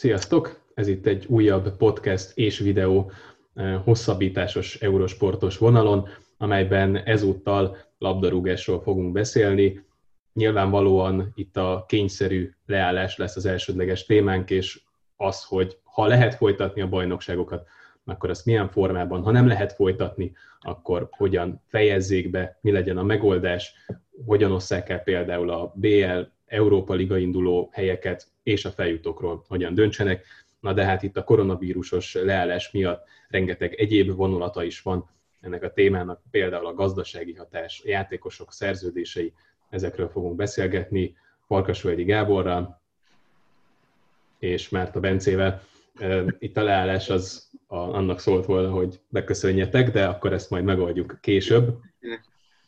Sziasztok! Ez itt egy újabb podcast és videó eh, hosszabbításos eurosportos vonalon, amelyben ezúttal labdarúgásról fogunk beszélni. Nyilvánvalóan itt a kényszerű leállás lesz az elsődleges témánk, és az, hogy ha lehet folytatni a bajnokságokat, akkor azt milyen formában, ha nem lehet folytatni, akkor hogyan fejezzék be, mi legyen a megoldás, hogyan osszák el például a BL, Európa Liga induló helyeket, és a feljutókról hogyan döntsenek. Na de hát itt a koronavírusos leállás miatt rengeteg egyéb vonulata is van ennek a témának, például a gazdasági hatás, játékosok szerződései, ezekről fogunk beszélgetni Farkasvölgyi Gáborral és Márta Bencével. Itt a leállás az a, annak szólt volna, hogy beköszönjetek, de akkor ezt majd megoldjuk később.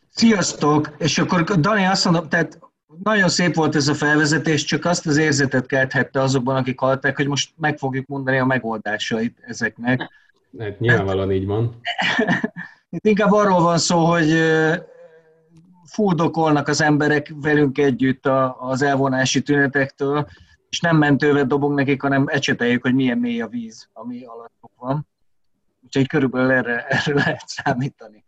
Sziasztok! És akkor Dani azt mondom, tehát nagyon szép volt ez a felvezetés, csak azt az érzetet kelthette azokban, akik halták, hogy most meg fogjuk mondani a megoldásait ezeknek. Hát nyilvánvalóan így van. Itt inkább arról van szó, hogy fuldokolnak az emberek velünk együtt az elvonási tünetektől, és nem mentővel dobunk nekik, hanem ecseteljük, hogy milyen mély a víz, ami alattuk van. Úgyhogy körülbelül erre, erre lehet számítani.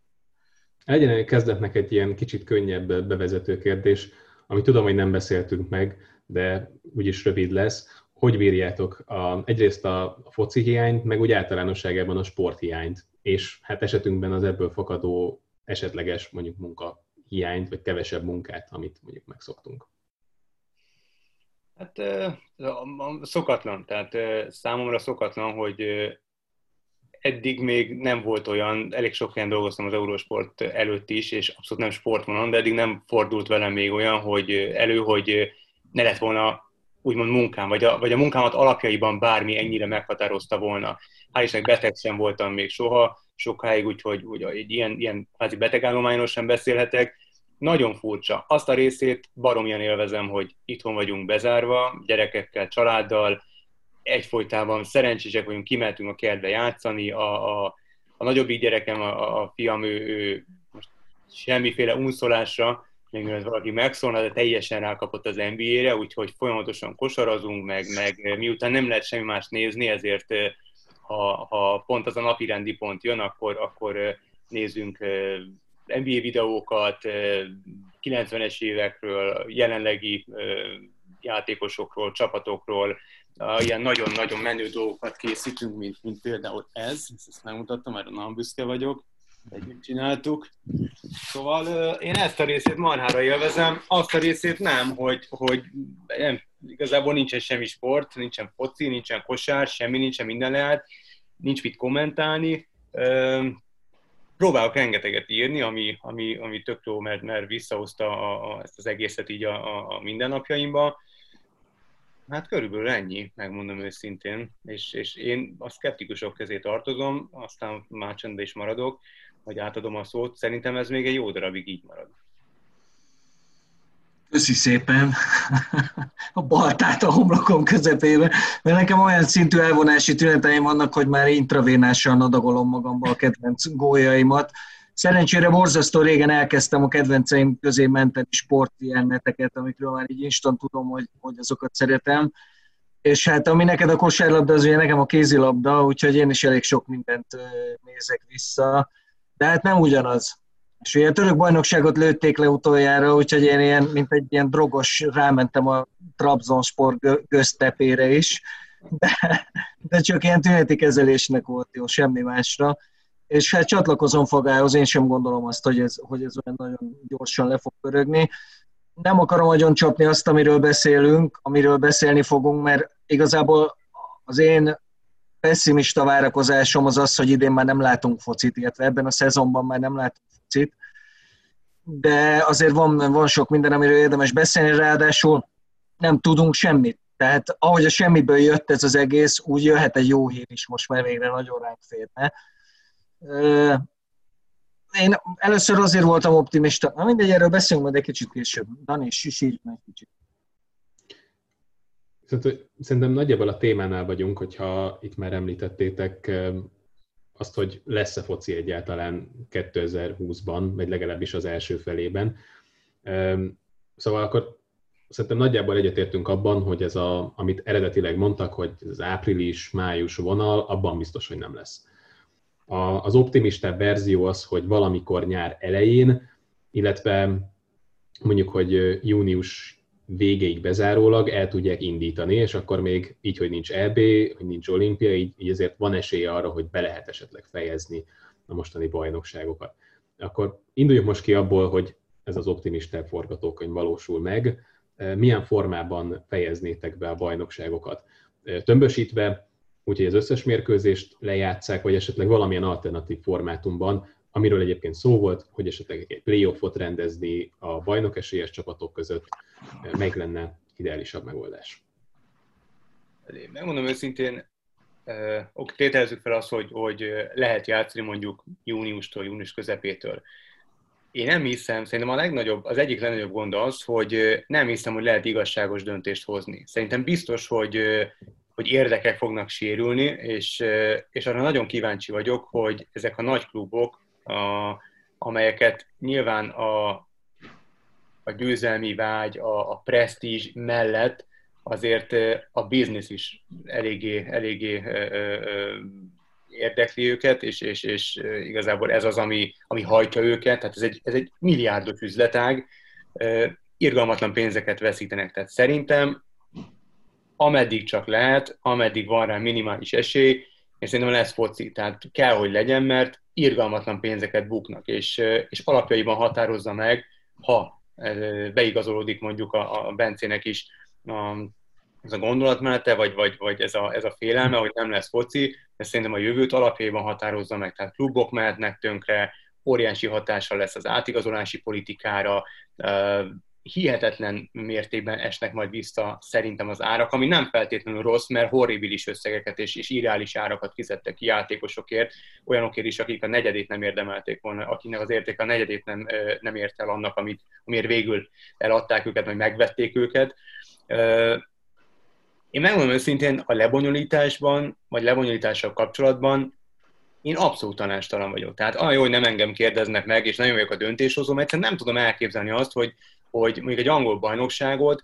Egyen kezdetnek egy ilyen kicsit könnyebb bevezető kérdés ami tudom, hogy nem beszéltünk meg, de úgyis rövid lesz. Hogy bírjátok a, egyrészt a foci hiányt, meg úgy általánosságában a sporthiányt, és hát esetünkben az ebből fakadó esetleges mondjuk munka hiányt, vagy kevesebb munkát, amit mondjuk megszoktunk? Hát szokatlan, tehát számomra szokatlan, hogy eddig még nem volt olyan, elég sok helyen dolgoztam az Eurosport előtt is, és abszolút nem sportvonalon, de eddig nem fordult velem még olyan, hogy elő, hogy ne lett volna úgymond munkám, vagy a, vagy a munkámat alapjaiban bármi ennyire meghatározta volna. Hál' Istennek beteg sem voltam még soha, sokáig, úgyhogy hogy egy ilyen, ilyen kvázi betegállományról sem beszélhetek. Nagyon furcsa. Azt a részét baromjan élvezem, hogy itthon vagyunk bezárva, gyerekekkel, családdal, egyfolytában szerencsések vagyunk, kimentünk a kertbe játszani, a, a, a nagyobbik gyerekem, a, a fiam, ő, ő most semmiféle unszolásra, még mielőtt valaki megszólna, de teljesen rákapott az NBA-re, úgyhogy folyamatosan kosarazunk, meg, meg miután nem lehet semmi más nézni, ezért ha, ha pont az a napi rendi pont jön, akkor, akkor nézzünk NBA videókat, 90-es évekről, jelenlegi játékosokról, csapatokról, ilyen nagyon-nagyon menő dolgokat készítünk, mint, mint például ez, ezt megmutattam, mert nagyon büszke vagyok, együtt csináltuk. Szóval én ezt a részét marhára élvezem, azt a részét nem, hogy, hogy nem, igazából nincsen semmi sport, nincsen foci, nincsen kosár, semmi nincsen, minden lehet, nincs mit kommentálni. Próbálok rengeteget írni, ami, ami, ami tök jó, mert, mert visszahozta a, a, ezt az egészet így a, a, a mindennapjaimba Hát körülbelül ennyi, megmondom őszintén, és, és én a szkeptikusok közé tartozom, aztán már csendben is maradok, hogy átadom a szót, szerintem ez még egy jó darabig így marad. Köszi szépen. A baltát a homlokom közepébe, mert nekem olyan szintű elvonási tüneteim vannak, hogy már intravénással adagolom magamba a kedvenc gólyaimat, Szerencsére borzasztó régen elkezdtem a kedvenceim közé menteni sportjelmeteket, amikről már így instant tudom, hogy, hogy azokat szeretem. És hát ami neked a kosárlabda, az ugye nekem a kézilabda, úgyhogy én is elég sok mindent nézek vissza. De hát nem ugyanaz. És ugye a török bajnokságot lőtték le utoljára, úgyhogy én ilyen, mint egy ilyen drogos rámentem a Trabzonspor göztepére is. De, de csak ilyen tüneti kezelésnek volt jó, semmi másra és hát csatlakozom Fagához, én sem gondolom azt, hogy ez, hogy ez olyan nagyon gyorsan le fog pörögni. Nem akarom nagyon csapni azt, amiről beszélünk, amiről beszélni fogunk, mert igazából az én pessimista várakozásom az az, hogy idén már nem látunk focit, illetve ebben a szezonban már nem látunk focit, de azért van, van sok minden, amiről érdemes beszélni, ráadásul nem tudunk semmit. Tehát ahogy a semmiből jött ez az egész, úgy jöhet egy jó hír is most már végre nagyon ránk férne. Én először azért voltam optimista. Na mindegy, erről beszélünk majd egy kicsit később. Dani, sisírj meg kicsit. Szerintem nagyjából a témánál vagyunk, hogyha itt már említettétek azt, hogy lesz-e foci egyáltalán 2020-ban, vagy legalábbis az első felében. Szóval akkor szerintem nagyjából egyetértünk abban, hogy ez, a, amit eredetileg mondtak, hogy az április-május vonal, abban biztos, hogy nem lesz. A, az optimistább verzió az, hogy valamikor nyár elején, illetve mondjuk, hogy június végéig bezárólag el tudják indítani, és akkor még így, hogy nincs EB, hogy nincs olimpia, így, így ezért van esélye arra, hogy be lehet esetleg fejezni a mostani bajnokságokat. Akkor induljuk most ki abból, hogy ez az optimista forgatókönyv valósul meg, milyen formában fejeznétek be a bajnokságokat? Tömbösítve, úgyhogy az összes mérkőzést lejátszák, vagy esetleg valamilyen alternatív formátumban, amiről egyébként szó volt, hogy esetleg egy playoffot rendezni a bajnok esélyes csapatok között, meg lenne ideálisabb megoldás? Megmondom őszintén, oké, tételezzük fel azt, hogy, hogy lehet játszani mondjuk júniustól, június közepétől. Én nem hiszem, szerintem a legnagyobb, az egyik legnagyobb gond az, hogy nem hiszem, hogy lehet igazságos döntést hozni. Szerintem biztos, hogy, hogy érdekek fognak sérülni, és, és arra nagyon kíváncsi vagyok, hogy ezek a nagy klubok, a, amelyeket nyilván a, a győzelmi vágy, a, a presztízs mellett azért a biznisz is eléggé, eléggé érdekli őket, és, és, és igazából ez az, ami, ami hajtja őket, tehát ez egy, ez egy milliárdos üzletág, irgalmatlan pénzeket veszítenek. Tehát szerintem ameddig csak lehet, ameddig van rá minimális esély, és szerintem lesz foci, tehát kell, hogy legyen, mert irgalmatlan pénzeket buknak, és, és alapjaiban határozza meg, ha beigazolódik mondjuk a, a Bencének is a, ez a gondolatmenete, vagy, vagy, vagy ez, a, ez a félelme, hogy nem lesz foci, ez szerintem a jövőt alapjában határozza meg. Tehát klubok mehetnek tönkre, óriási hatással lesz az átigazolási politikára, hihetetlen mértékben esnek majd vissza szerintem az árak, ami nem feltétlenül rossz, mert horribilis összegeket és, és irreális árakat fizettek ki játékosokért, olyanokért is, akik a negyedét nem érdemelték volna, akinek az értéke a negyedét nem, nem ért el annak, amit, amiért végül eladták őket, vagy megvették őket. Én megmondom őszintén, a lebonyolításban, vagy lebonyolítással kapcsolatban én abszolút tanástalan vagyok. Tehát olyan jó, hogy nem engem kérdeznek meg, és nagyon vagyok a döntéshozó, mert egyszerűen nem tudom elképzelni azt, hogy, hogy mondjuk egy angol bajnokságot,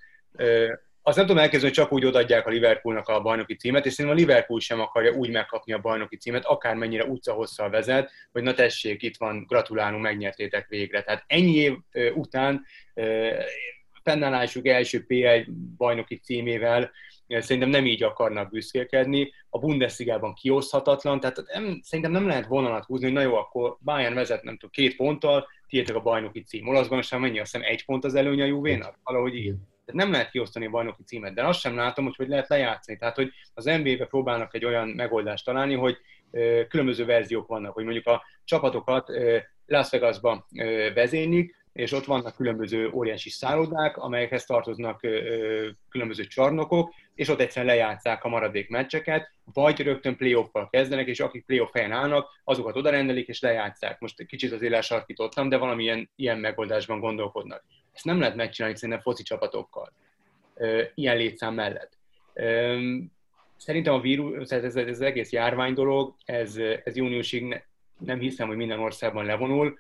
azt nem tudom elképzelni, hogy csak úgy odaadják a Liverpoolnak a bajnoki címet, és szerintem a Liverpool sem akarja úgy megkapni a bajnoki címet, akármennyire utcahosszal vezet, hogy na tessék, itt van, gratulálunk, megnyertétek végre. Tehát ennyi év után fennállásuk első PL bajnoki címével szerintem nem így akarnak büszkélkedni. A Bundesligában kioszthatatlan, tehát nem, szerintem nem lehet vonalat húzni, hogy na jó, akkor Bayern vezet, nem tudom, két ponttal, tiétek a bajnoki cím. Olaszban sem mennyi, azt hiszem egy pont az előnye a Juvénak, valahogy így. Tehát nem lehet kiosztani a bajnoki címet, de azt sem látom, hogy hogy lehet lejátszani. Tehát, hogy az NBA-be próbálnak egy olyan megoldást találni, hogy különböző verziók vannak, hogy mondjuk a csapatokat Las Vegasba vezénylik, és ott vannak különböző óriási szállodák, amelyekhez tartoznak különböző csarnokok, és ott egyszerűen lejátszák a maradék meccseket, vagy rögtön playoff kezdenek, és akik playoff helyen állnak, azokat oda rendelik, és lejátszák. Most kicsit az sarkítottam, de valamilyen ilyen megoldásban gondolkodnak. Ezt nem lehet megcsinálni szerintem foci csapatokkal, ilyen létszám mellett. Szerintem a vírus, ez, ez, ez az egész járvány dolog, ez, ez júniusig ne, nem hiszem, hogy minden országban levonul,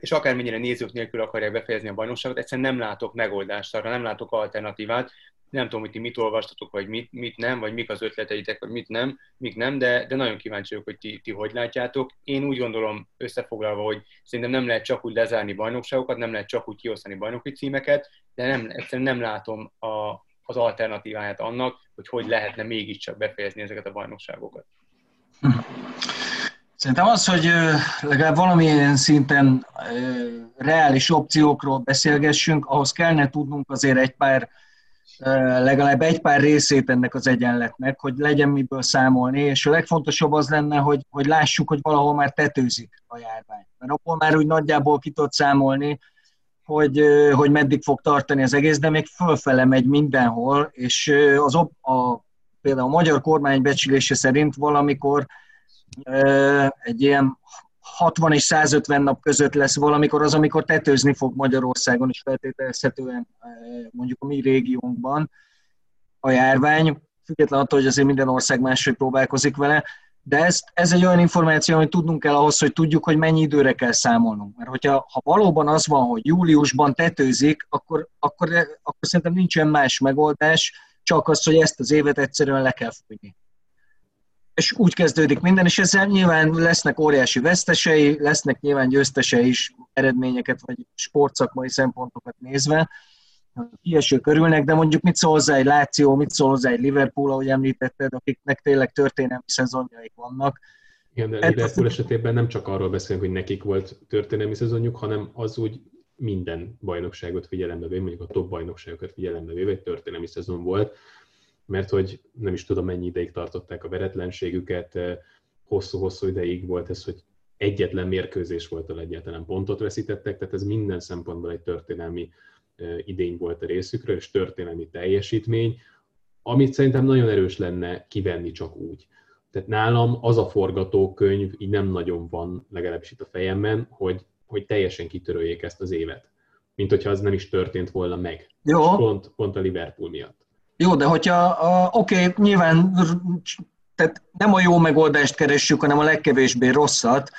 és akármennyire nézők nélkül akarják befejezni a bajnokságot, egyszerűen nem látok megoldást arra, nem látok alternatívát. Nem tudom, hogy ti mit olvastatok, vagy mit, mit nem, vagy mik az ötleteitek, vagy mit nem, mik nem, de, de nagyon kíváncsi vagyok, hogy ti, ti hogy látjátok. Én úgy gondolom összefoglalva, hogy szerintem nem lehet csak úgy lezárni bajnokságokat, nem lehet csak úgy kiosztani bajnoki címeket, de nem, egyszerűen nem látom a, az alternatíváját annak, hogy hogy lehetne mégiscsak befejezni ezeket a bajnokságokat. Szerintem az, hogy legalább valamilyen szinten reális opciókról beszélgessünk, ahhoz kellene tudnunk azért egy pár, legalább egy pár részét ennek az egyenletnek, hogy legyen miből számolni, és a legfontosabb az lenne, hogy, hogy lássuk, hogy valahol már tetőzik a járvány. Mert akkor már úgy nagyjából ki tudod számolni, hogy, hogy meddig fog tartani az egész, de még fölfele megy mindenhol, és az a, például a magyar kormány becsülése szerint valamikor egy ilyen 60 és 150 nap között lesz valamikor az, amikor tetőzni fog Magyarországon is feltételezhetően mondjuk a mi régiónkban a járvány, független attól, hogy azért minden ország máshogy próbálkozik vele, de ez, ez egy olyan információ, amit tudnunk kell ahhoz, hogy tudjuk, hogy mennyi időre kell számolnunk. Mert hogyha ha valóban az van, hogy júliusban tetőzik, akkor, akkor, akkor szerintem nincsen más megoldás, csak az, hogy ezt az évet egyszerűen le kell fújni. És úgy kezdődik minden, és ezzel nyilván lesznek óriási vesztesei, lesznek nyilván győztesei is eredményeket, vagy sportszakmai szempontokat nézve, kieső körülnek, de mondjuk mit szól hozzá egy Láció, mit szól hozzá egy Liverpool, ahogy említetted, akiknek tényleg történelmi szezonjaik vannak. Igen, de Liverpool esetében nem csak arról beszélünk, hogy nekik volt történelmi szezonjuk, hanem az úgy minden bajnokságot figyelembe véve, mondjuk a top bajnokságokat figyelembe véve, egy történelmi szezon volt, mert hogy nem is tudom mennyi ideig tartották a veretlenségüket, hosszú-hosszú ideig volt ez, hogy egyetlen mérkőzés volt, ahol egyáltalán pontot veszítettek, tehát ez minden szempontból egy történelmi idény volt a részükről, és történelmi teljesítmény, amit szerintem nagyon erős lenne kivenni csak úgy. Tehát nálam az a forgatókönyv így nem nagyon van, legalábbis itt a fejemben, hogy, hogy teljesen kitöröljék ezt az évet. Mint hogyha az nem is történt volna meg. Jó. Pont, pont a Liverpool miatt. Jó, de hogyha, oké, okay, nyilván tehát nem a jó megoldást keressük, hanem a legkevésbé rosszat,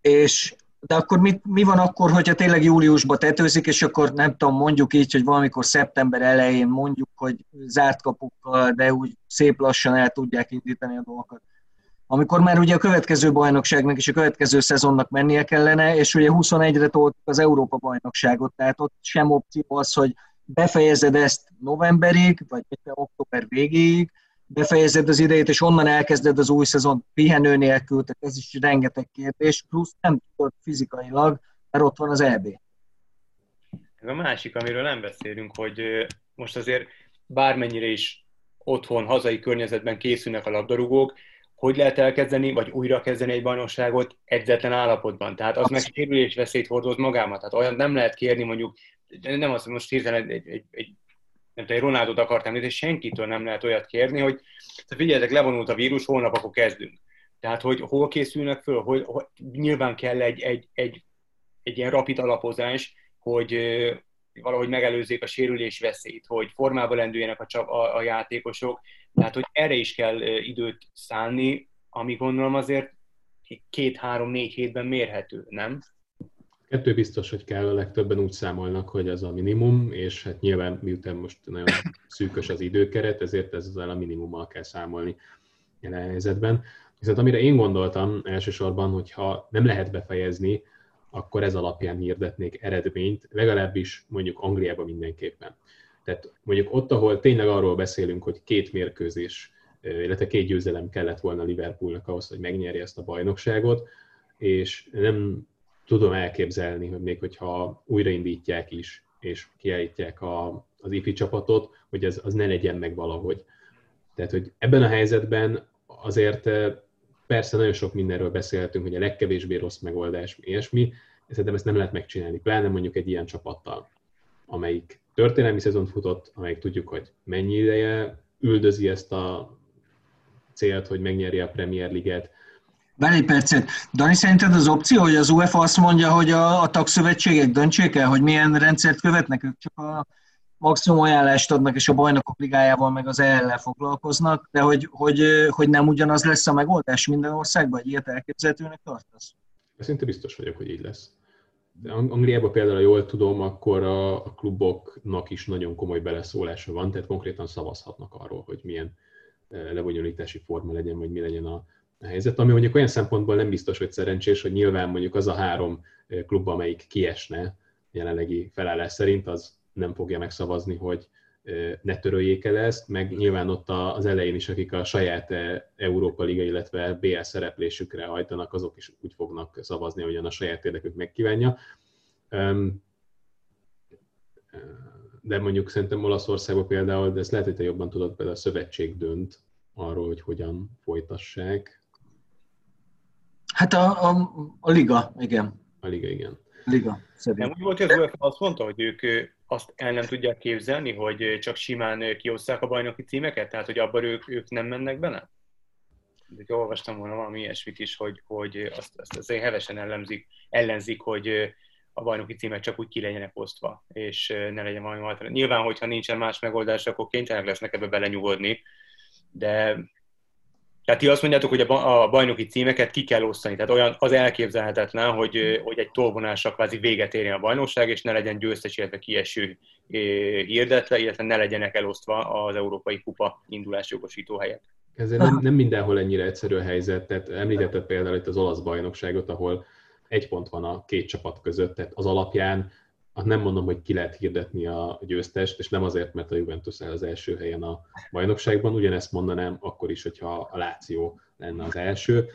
és de akkor mit, mi van akkor, hogyha tényleg júliusba tetőzik, és akkor nem tudom, mondjuk így, hogy valamikor szeptember elején mondjuk, hogy zárt kapukkal, de úgy szép lassan el tudják indítani a dolgokat. Amikor már ugye a következő bajnokságnak és a következő szezonnak mennie kellene, és ugye 21-re toltuk az Európa bajnokságot, tehát ott sem opció az, hogy befejezed ezt novemberig, vagy október végéig, befejezed az idejét, és onnan elkezded az új szezon pihenő nélkül, tehát ez is rengeteg kérdés, plusz nem tudod fizikailag, mert ott van az EB. Ez a másik, amiről nem beszélünk, hogy most azért bármennyire is otthon, hazai környezetben készülnek a labdarúgók, hogy lehet elkezdeni, vagy újra kezdeni egy bajnokságot edzetlen állapotban. Tehát az meg sérülés veszélyt hordoz magában. Tehát olyan nem lehet kérni mondjuk, nem azt, most hirtelen egy, egy, egy nem tudom, Ronaldot akartam említeni, senkitől nem lehet olyat kérni, hogy figyeljetek, levonult a vírus, holnap akkor kezdünk. Tehát, hogy hol készülnek föl, hogy, hogy nyilván kell egy, egy, egy, egy ilyen rapid alapozás, hogy valahogy megelőzzék a sérülés veszélyt, hogy formába lendüljenek a, a, a játékosok, tehát hogy erre is kell időt szánni, ami gondolom azért két-három-négy hétben mérhető, nem? Kettő biztos, hogy kell, a legtöbben úgy számolnak, hogy ez a minimum, és hát nyilván miután most nagyon szűkös az időkeret, ezért ezzel a minimummal kell számolni jelen helyzetben. Viszont amire én gondoltam elsősorban, hogy ha nem lehet befejezni, akkor ez alapján hirdetnék eredményt, legalábbis mondjuk Angliában mindenképpen. Tehát mondjuk ott, ahol tényleg arról beszélünk, hogy két mérkőzés, illetve két győzelem kellett volna Liverpoolnak ahhoz, hogy megnyerje ezt a bajnokságot, és nem tudom elképzelni, hogy még hogyha újraindítják is, és kiállítják a, az ifi csapatot, hogy ez az ne legyen meg valahogy. Tehát, hogy ebben a helyzetben azért eh, persze nagyon sok mindenről beszélhetünk, hogy a legkevésbé rossz megoldás, ilyesmi, szerintem ezt nem lehet megcsinálni, pláne mondjuk egy ilyen csapattal, amelyik történelmi szezont futott, amelyik tudjuk, hogy mennyi ideje üldözi ezt a célt, hogy megnyerje a Premier Liget, Várj egy percet. Dani, szerinted az opció, hogy az UEFA azt mondja, hogy a, a tagszövetségek döntsék el, hogy milyen rendszert követnek, ők csak a maximum ajánlást adnak, és a bajnokok ligájával meg az el foglalkoznak, de hogy, hogy, hogy nem ugyanaz lesz a megoldás minden országban, hogy ilyet elképzelhetőnek tartasz? Szinte biztos vagyok, hogy így lesz. De Angliában például, jól tudom, akkor a, a kluboknak is nagyon komoly beleszólása van, tehát konkrétan szavazhatnak arról, hogy milyen eh, lebonyolítási forma legyen, vagy mi legyen a helyzet, ami mondjuk olyan szempontból nem biztos, hogy szerencsés, hogy nyilván mondjuk az a három klub, amelyik kiesne jelenlegi felállás szerint, az nem fogja megszavazni, hogy ne töröljék el ezt, meg nyilván ott az elején is, akik a saját Európa Liga, illetve BL szereplésükre hajtanak, azok is úgy fognak szavazni, ahogyan a saját érdekük megkívánja. De mondjuk szerintem Olaszországban például, de ezt lehet, hogy te jobban tudod, például a szövetség dönt arról, hogy hogyan folytassák Hát a, a, a liga, igen. A liga, igen. Liga, Nem úgy volt, hogy az UEFA azt mondta, hogy ők azt el nem tudják képzelni, hogy csak simán kiosszák a bajnoki címeket, tehát hogy abban ők, ők nem mennek bele? De olvastam volna valami ilyesmit is, hogy, hogy azt, azt azért hevesen ellenzik, ellenzik, hogy a bajnoki címek csak úgy ki legyenek osztva, és ne legyen valami alternatív. Nyilván, hogyha nincsen más megoldás, akkor kénytelenek lesznek ebbe belenyugodni, de Tehát ti azt mondjátok, hogy a bajnoki címeket ki kell osztani. Tehát olyan az elképzelhetetlen, hogy, hogy egy tolvonással kvázi véget érjen a bajnokság, és ne legyen győztes, illetve kieső hirdetve, illetve ne legyenek elosztva az Európai Kupa indulás jogosító helyek. Ez nem, nem mindenhol ennyire egyszerű a helyzet. Tehát említetted például itt az olasz bajnokságot, ahol egy pont van a két csapat között, tehát az alapján nem mondom, hogy ki lehet hirdetni a győztest, és nem azért, mert a Juventus el az első helyen a bajnokságban, ugyanezt mondanám akkor is, hogyha a Láció lenne az első,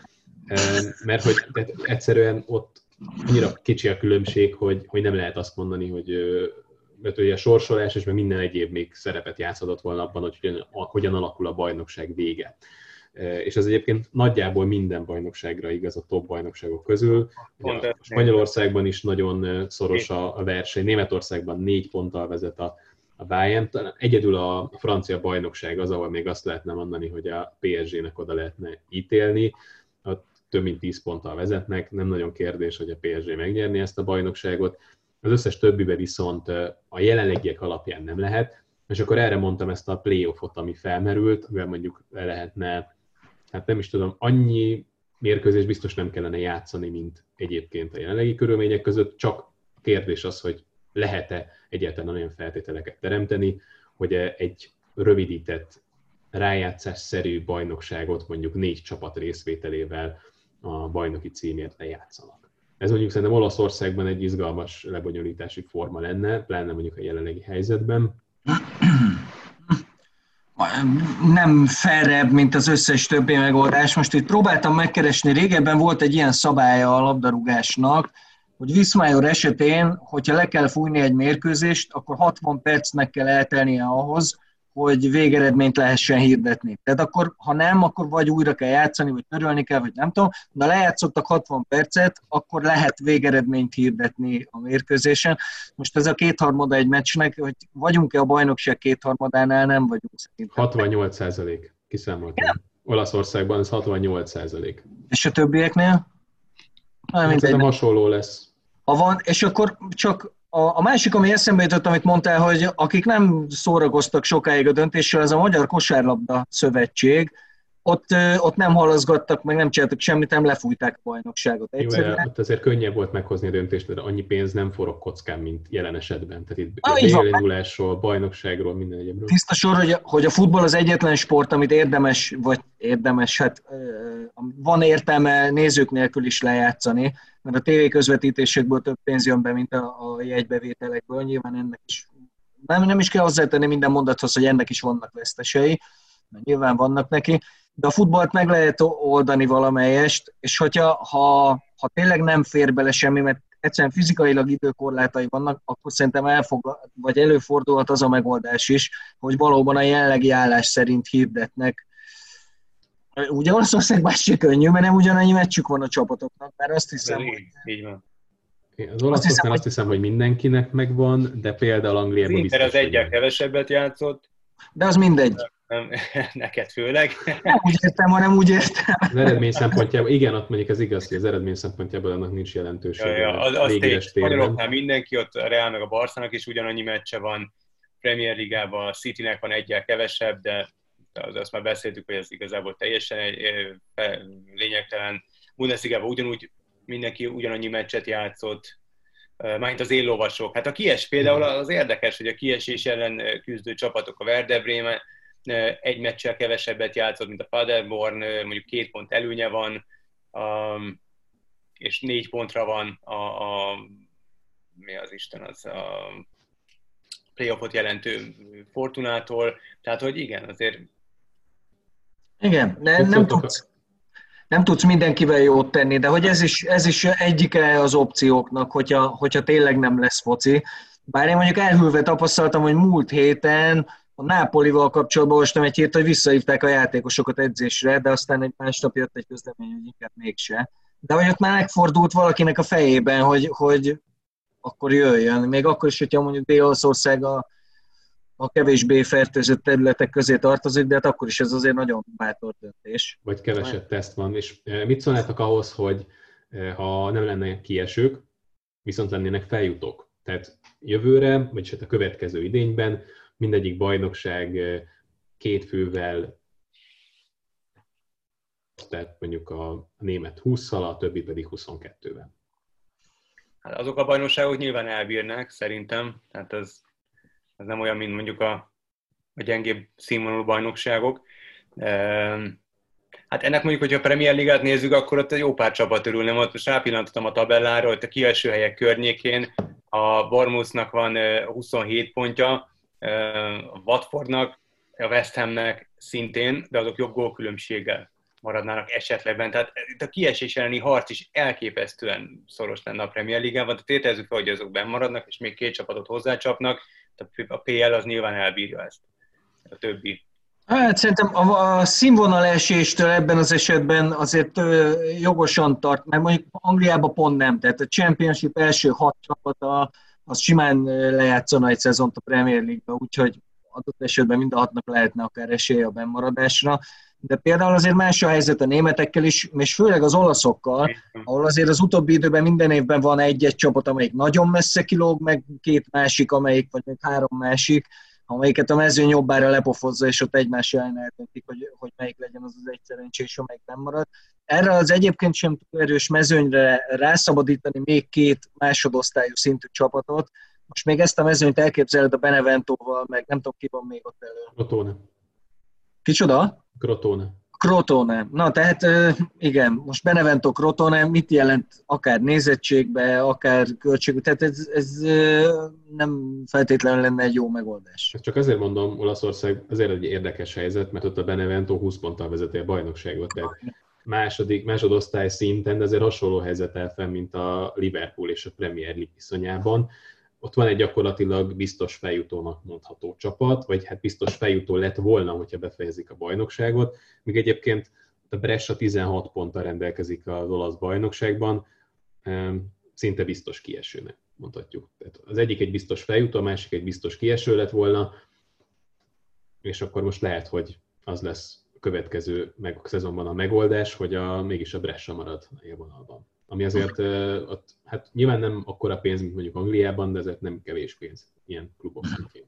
mert hogy tehát egyszerűen ott annyira kicsi a különbség, hogy, hogy nem lehet azt mondani, hogy mert ugye a sorsolás és meg minden egyéb még szerepet játszhatott volna abban, hogy hogyan, hogyan alakul a bajnokság vége. És ez egyébként nagyjából minden bajnokságra igaz a top bajnokságok közül. Ugye a Spanyolországban is nagyon szoros a verseny, Németországban négy ponttal vezet a, a Bayern. Egyedül a francia bajnokság az, ahol még azt lehetne mondani, hogy a PSG-nek oda lehetne ítélni. Ott több mint 10 ponttal vezetnek, nem nagyon kérdés, hogy a PSG megnyerni ezt a bajnokságot. Az összes többibe viszont a jelenlegiek alapján nem lehet, és akkor erre mondtam ezt a playoffot, ami felmerült, amivel mondjuk le lehetne, hát nem is tudom, annyi mérkőzés biztos nem kellene játszani, mint egyébként a jelenlegi körülmények között, csak kérdés az, hogy lehet-e egyáltalán olyan feltételeket teremteni, hogy egy rövidített rájátszásszerű bajnokságot mondjuk négy csapat részvételével a bajnoki címért lejátszanak. Ez mondjuk szerintem Olaszországban egy izgalmas lebonyolítási forma lenne, pláne mondjuk a jelenlegi helyzetben. Nem felrebb, mint az összes többi megoldás. Most itt próbáltam megkeresni, régebben volt egy ilyen szabálya a labdarúgásnak, hogy Viszmájor esetén, hogyha le kell fújni egy mérkőzést, akkor 60 percnek kell eltelnie ahhoz, hogy végeredményt lehessen hirdetni. Tehát akkor, ha nem, akkor vagy újra kell játszani, vagy törölni kell, vagy nem tudom, de lejátszottak 60 percet, akkor lehet végeredményt hirdetni a mérkőzésen. Most ez a kétharmada egy meccsnek, hogy vagyunk-e a bajnokság kétharmadánál, nem vagyunk szerintem. 68 százalék, kiszámoltam. Ja. Olaszországban ez 68 százalék. És a többieknél? Nem, hát hasonló lesz. Ha van, és akkor csak a, a másik, ami eszembe jutott, amit mondtál, hogy akik nem szórakoztak sokáig a döntéssel, az a Magyar Kosárlabda Szövetség, ott, ott nem halaszgattak, meg nem csináltak semmit, nem lefújták a bajnokságot. Egyszerűen. Jó, ott azért könnyebb volt meghozni a döntést, mert annyi pénz nem forog kockán, mint jelen esetben. Tehát itt ah, bérindulásról, bajnokságról, minden egyébről. Tiszta sor, hogy, hogy a futball az egyetlen sport, amit érdemes, vagy érdemes, hát van értelme nézők nélkül is lejátszani, mert a tévé közvetítésekből több pénz jön be, mint a, a jegybevételekből. Nyilván ennek is nem, nem is kell hozzátenni minden mondathoz, hogy ennek is vannak vesztesei, mert nyilván vannak neki de a futballt meg lehet oldani valamelyest, és hogyha ha, ha tényleg nem fér bele semmi, mert egyszerűen fizikailag időkorlátai vannak, akkor szerintem elfog, vagy előfordulhat az a megoldás is, hogy valóban a jelenlegi állás szerint hirdetnek. Ugye Olaszországban se könnyű, mert nem ugyanannyi meccsük van a csapatoknak, mert azt hiszem, így, hogy... Így van. Az olaszoknál azt hiszem, hogy mindenkinek megvan, de például Angliában biztos, az egyel kevesebbet játszott. De az mindegy nem, neked főleg. Nem úgy értem, hanem úgy értem. Az eredmény szempontjából, igen, ott mondjuk az igaz, hogy az eredmény szempontjából annak nincs jelentősége. Ja, ja, az, az tény, mindenki, ott a Real meg a Barszának is ugyanannyi meccse van, Premier Ligában a Citynek van egyel kevesebb, de az, azt már beszéltük, hogy ez igazából teljesen egy, lényegtelen. Bundesligában ugyanúgy mindenki ugyanannyi meccset játszott, mint az éllovasok. Hát a kies például az érdekes, hogy a kiesés ellen küzdő csapatok, a Werder Bremen, egy meccsel kevesebbet játszott, mint a Paderborn, mondjuk két pont előnye van, és négy pontra van a, a mi az Isten, az a playoffot jelentő Fortunától, tehát hogy igen, azért... Igen, de nem tudsz, nem tudsz mindenkivel jót tenni, de hogy ez is, ez is egyike az opcióknak, hogyha, hogyha tényleg nem lesz foci. Bár én mondjuk elhűlve tapasztaltam, hogy múlt héten a Nápolival kapcsolatban olvastam egy hírt, hogy visszahívták a játékosokat edzésre, de aztán egy másnap jött egy közlemény, hogy inkább mégse. De hogy ott már megfordult valakinek a fejében, hogy, hogy akkor jöjjön. Még akkor is, hogyha mondjuk Dél-Olaszország a, a kevésbé fertőzött területek közé tartozik, de hát akkor is ez azért nagyon bátor döntés. Vagy kevesebb teszt van. És e, mit szólnátok ahhoz, hogy e, ha nem lenne kiesők, viszont lennének feljutók? Tehát jövőre, vagy hát a következő idényben mindegyik bajnokság két fővel tehát mondjuk a német 20-szal, a többi pedig 22-vel. Hát azok a bajnokságok nyilván elbírnak, szerintem. Tehát ez, ez nem olyan, mint mondjuk a, a gyengébb színvonalú bajnokságok. Ehm, hát ennek mondjuk, hogyha a Premier Ligát nézzük, akkor ott jó pár csapat örülne. Most rápillantottam a tabellára, hogy a kieső helyek környékén a Bournemouthnak van 27 pontja, a Watfordnak, a West Hamnek szintén, de azok jobb gólkülönbséggel maradnának esetlegben. Tehát itt a kiesés elleni harc is elképesztően szoros lenne a Premier Ligában, tehát tételezzük fel, hogy azok benn maradnak, és még két csapatot hozzácsapnak, a PL az nyilván elbírja ezt. A többi Hát szerintem a, a színvonal eséstől ebben az esetben azért ö, jogosan tart, mert mondjuk Angliában pont nem, tehát a Championship első hat csapata az simán lejátszana egy szezont a Premier League-be, úgyhogy adott esetben mind a hatnak lehetne akár esélye a bennmaradásra. De például azért más a helyzet a németekkel is, és főleg az olaszokkal, ahol azért az utóbbi időben minden évben van egy-egy csapat, amelyik nagyon messze kilóg, meg két másik, amelyik, vagy még három másik, amelyiket a mezőny jobbára lepofozza, és ott egymás ellen eltöntik, hogy, hogy melyik legyen az az egy szerencsés, amelyik nem marad. Erre az egyébként sem túl erős mezőnyre rászabadítani még két másodosztályú szintű csapatot. Most még ezt a mezőnyt elképzeled a Beneventóval, meg nem tudom, ki van még ott elő. Crotone. Kicsoda? Crotone. Crotone. Na, tehát igen, most Benevento Crotone mit jelent akár nézettségbe, akár költség, tehát ez, ez nem feltétlenül lenne egy jó megoldás. Csak azért mondom, Olaszország azért egy érdekes helyzet, mert ott a Benevento 20 ponttal vezeti a bajnokságot, tehát második, másodosztály szinten, de azért hasonló helyzet el fel, mint a Liverpool és a Premier League viszonyában ott van egy gyakorlatilag biztos feljutónak mondható csapat, vagy hát biztos feljutó lett volna, hogyha befejezik a bajnokságot, míg egyébként a Brescia 16 ponttal rendelkezik az olasz bajnokságban, szinte biztos kiesőnek mondhatjuk. Tehát az egyik egy biztos feljutó, a másik egy biztos kieső lett volna, és akkor most lehet, hogy az lesz következő meg, a szezonban a megoldás, hogy a, mégis a Brescia marad a élvonalban ami azért ott, hát nyilván nem akkora pénz, mint mondjuk Angliában, de ezért nem kevés pénz ilyen klubok szintjén.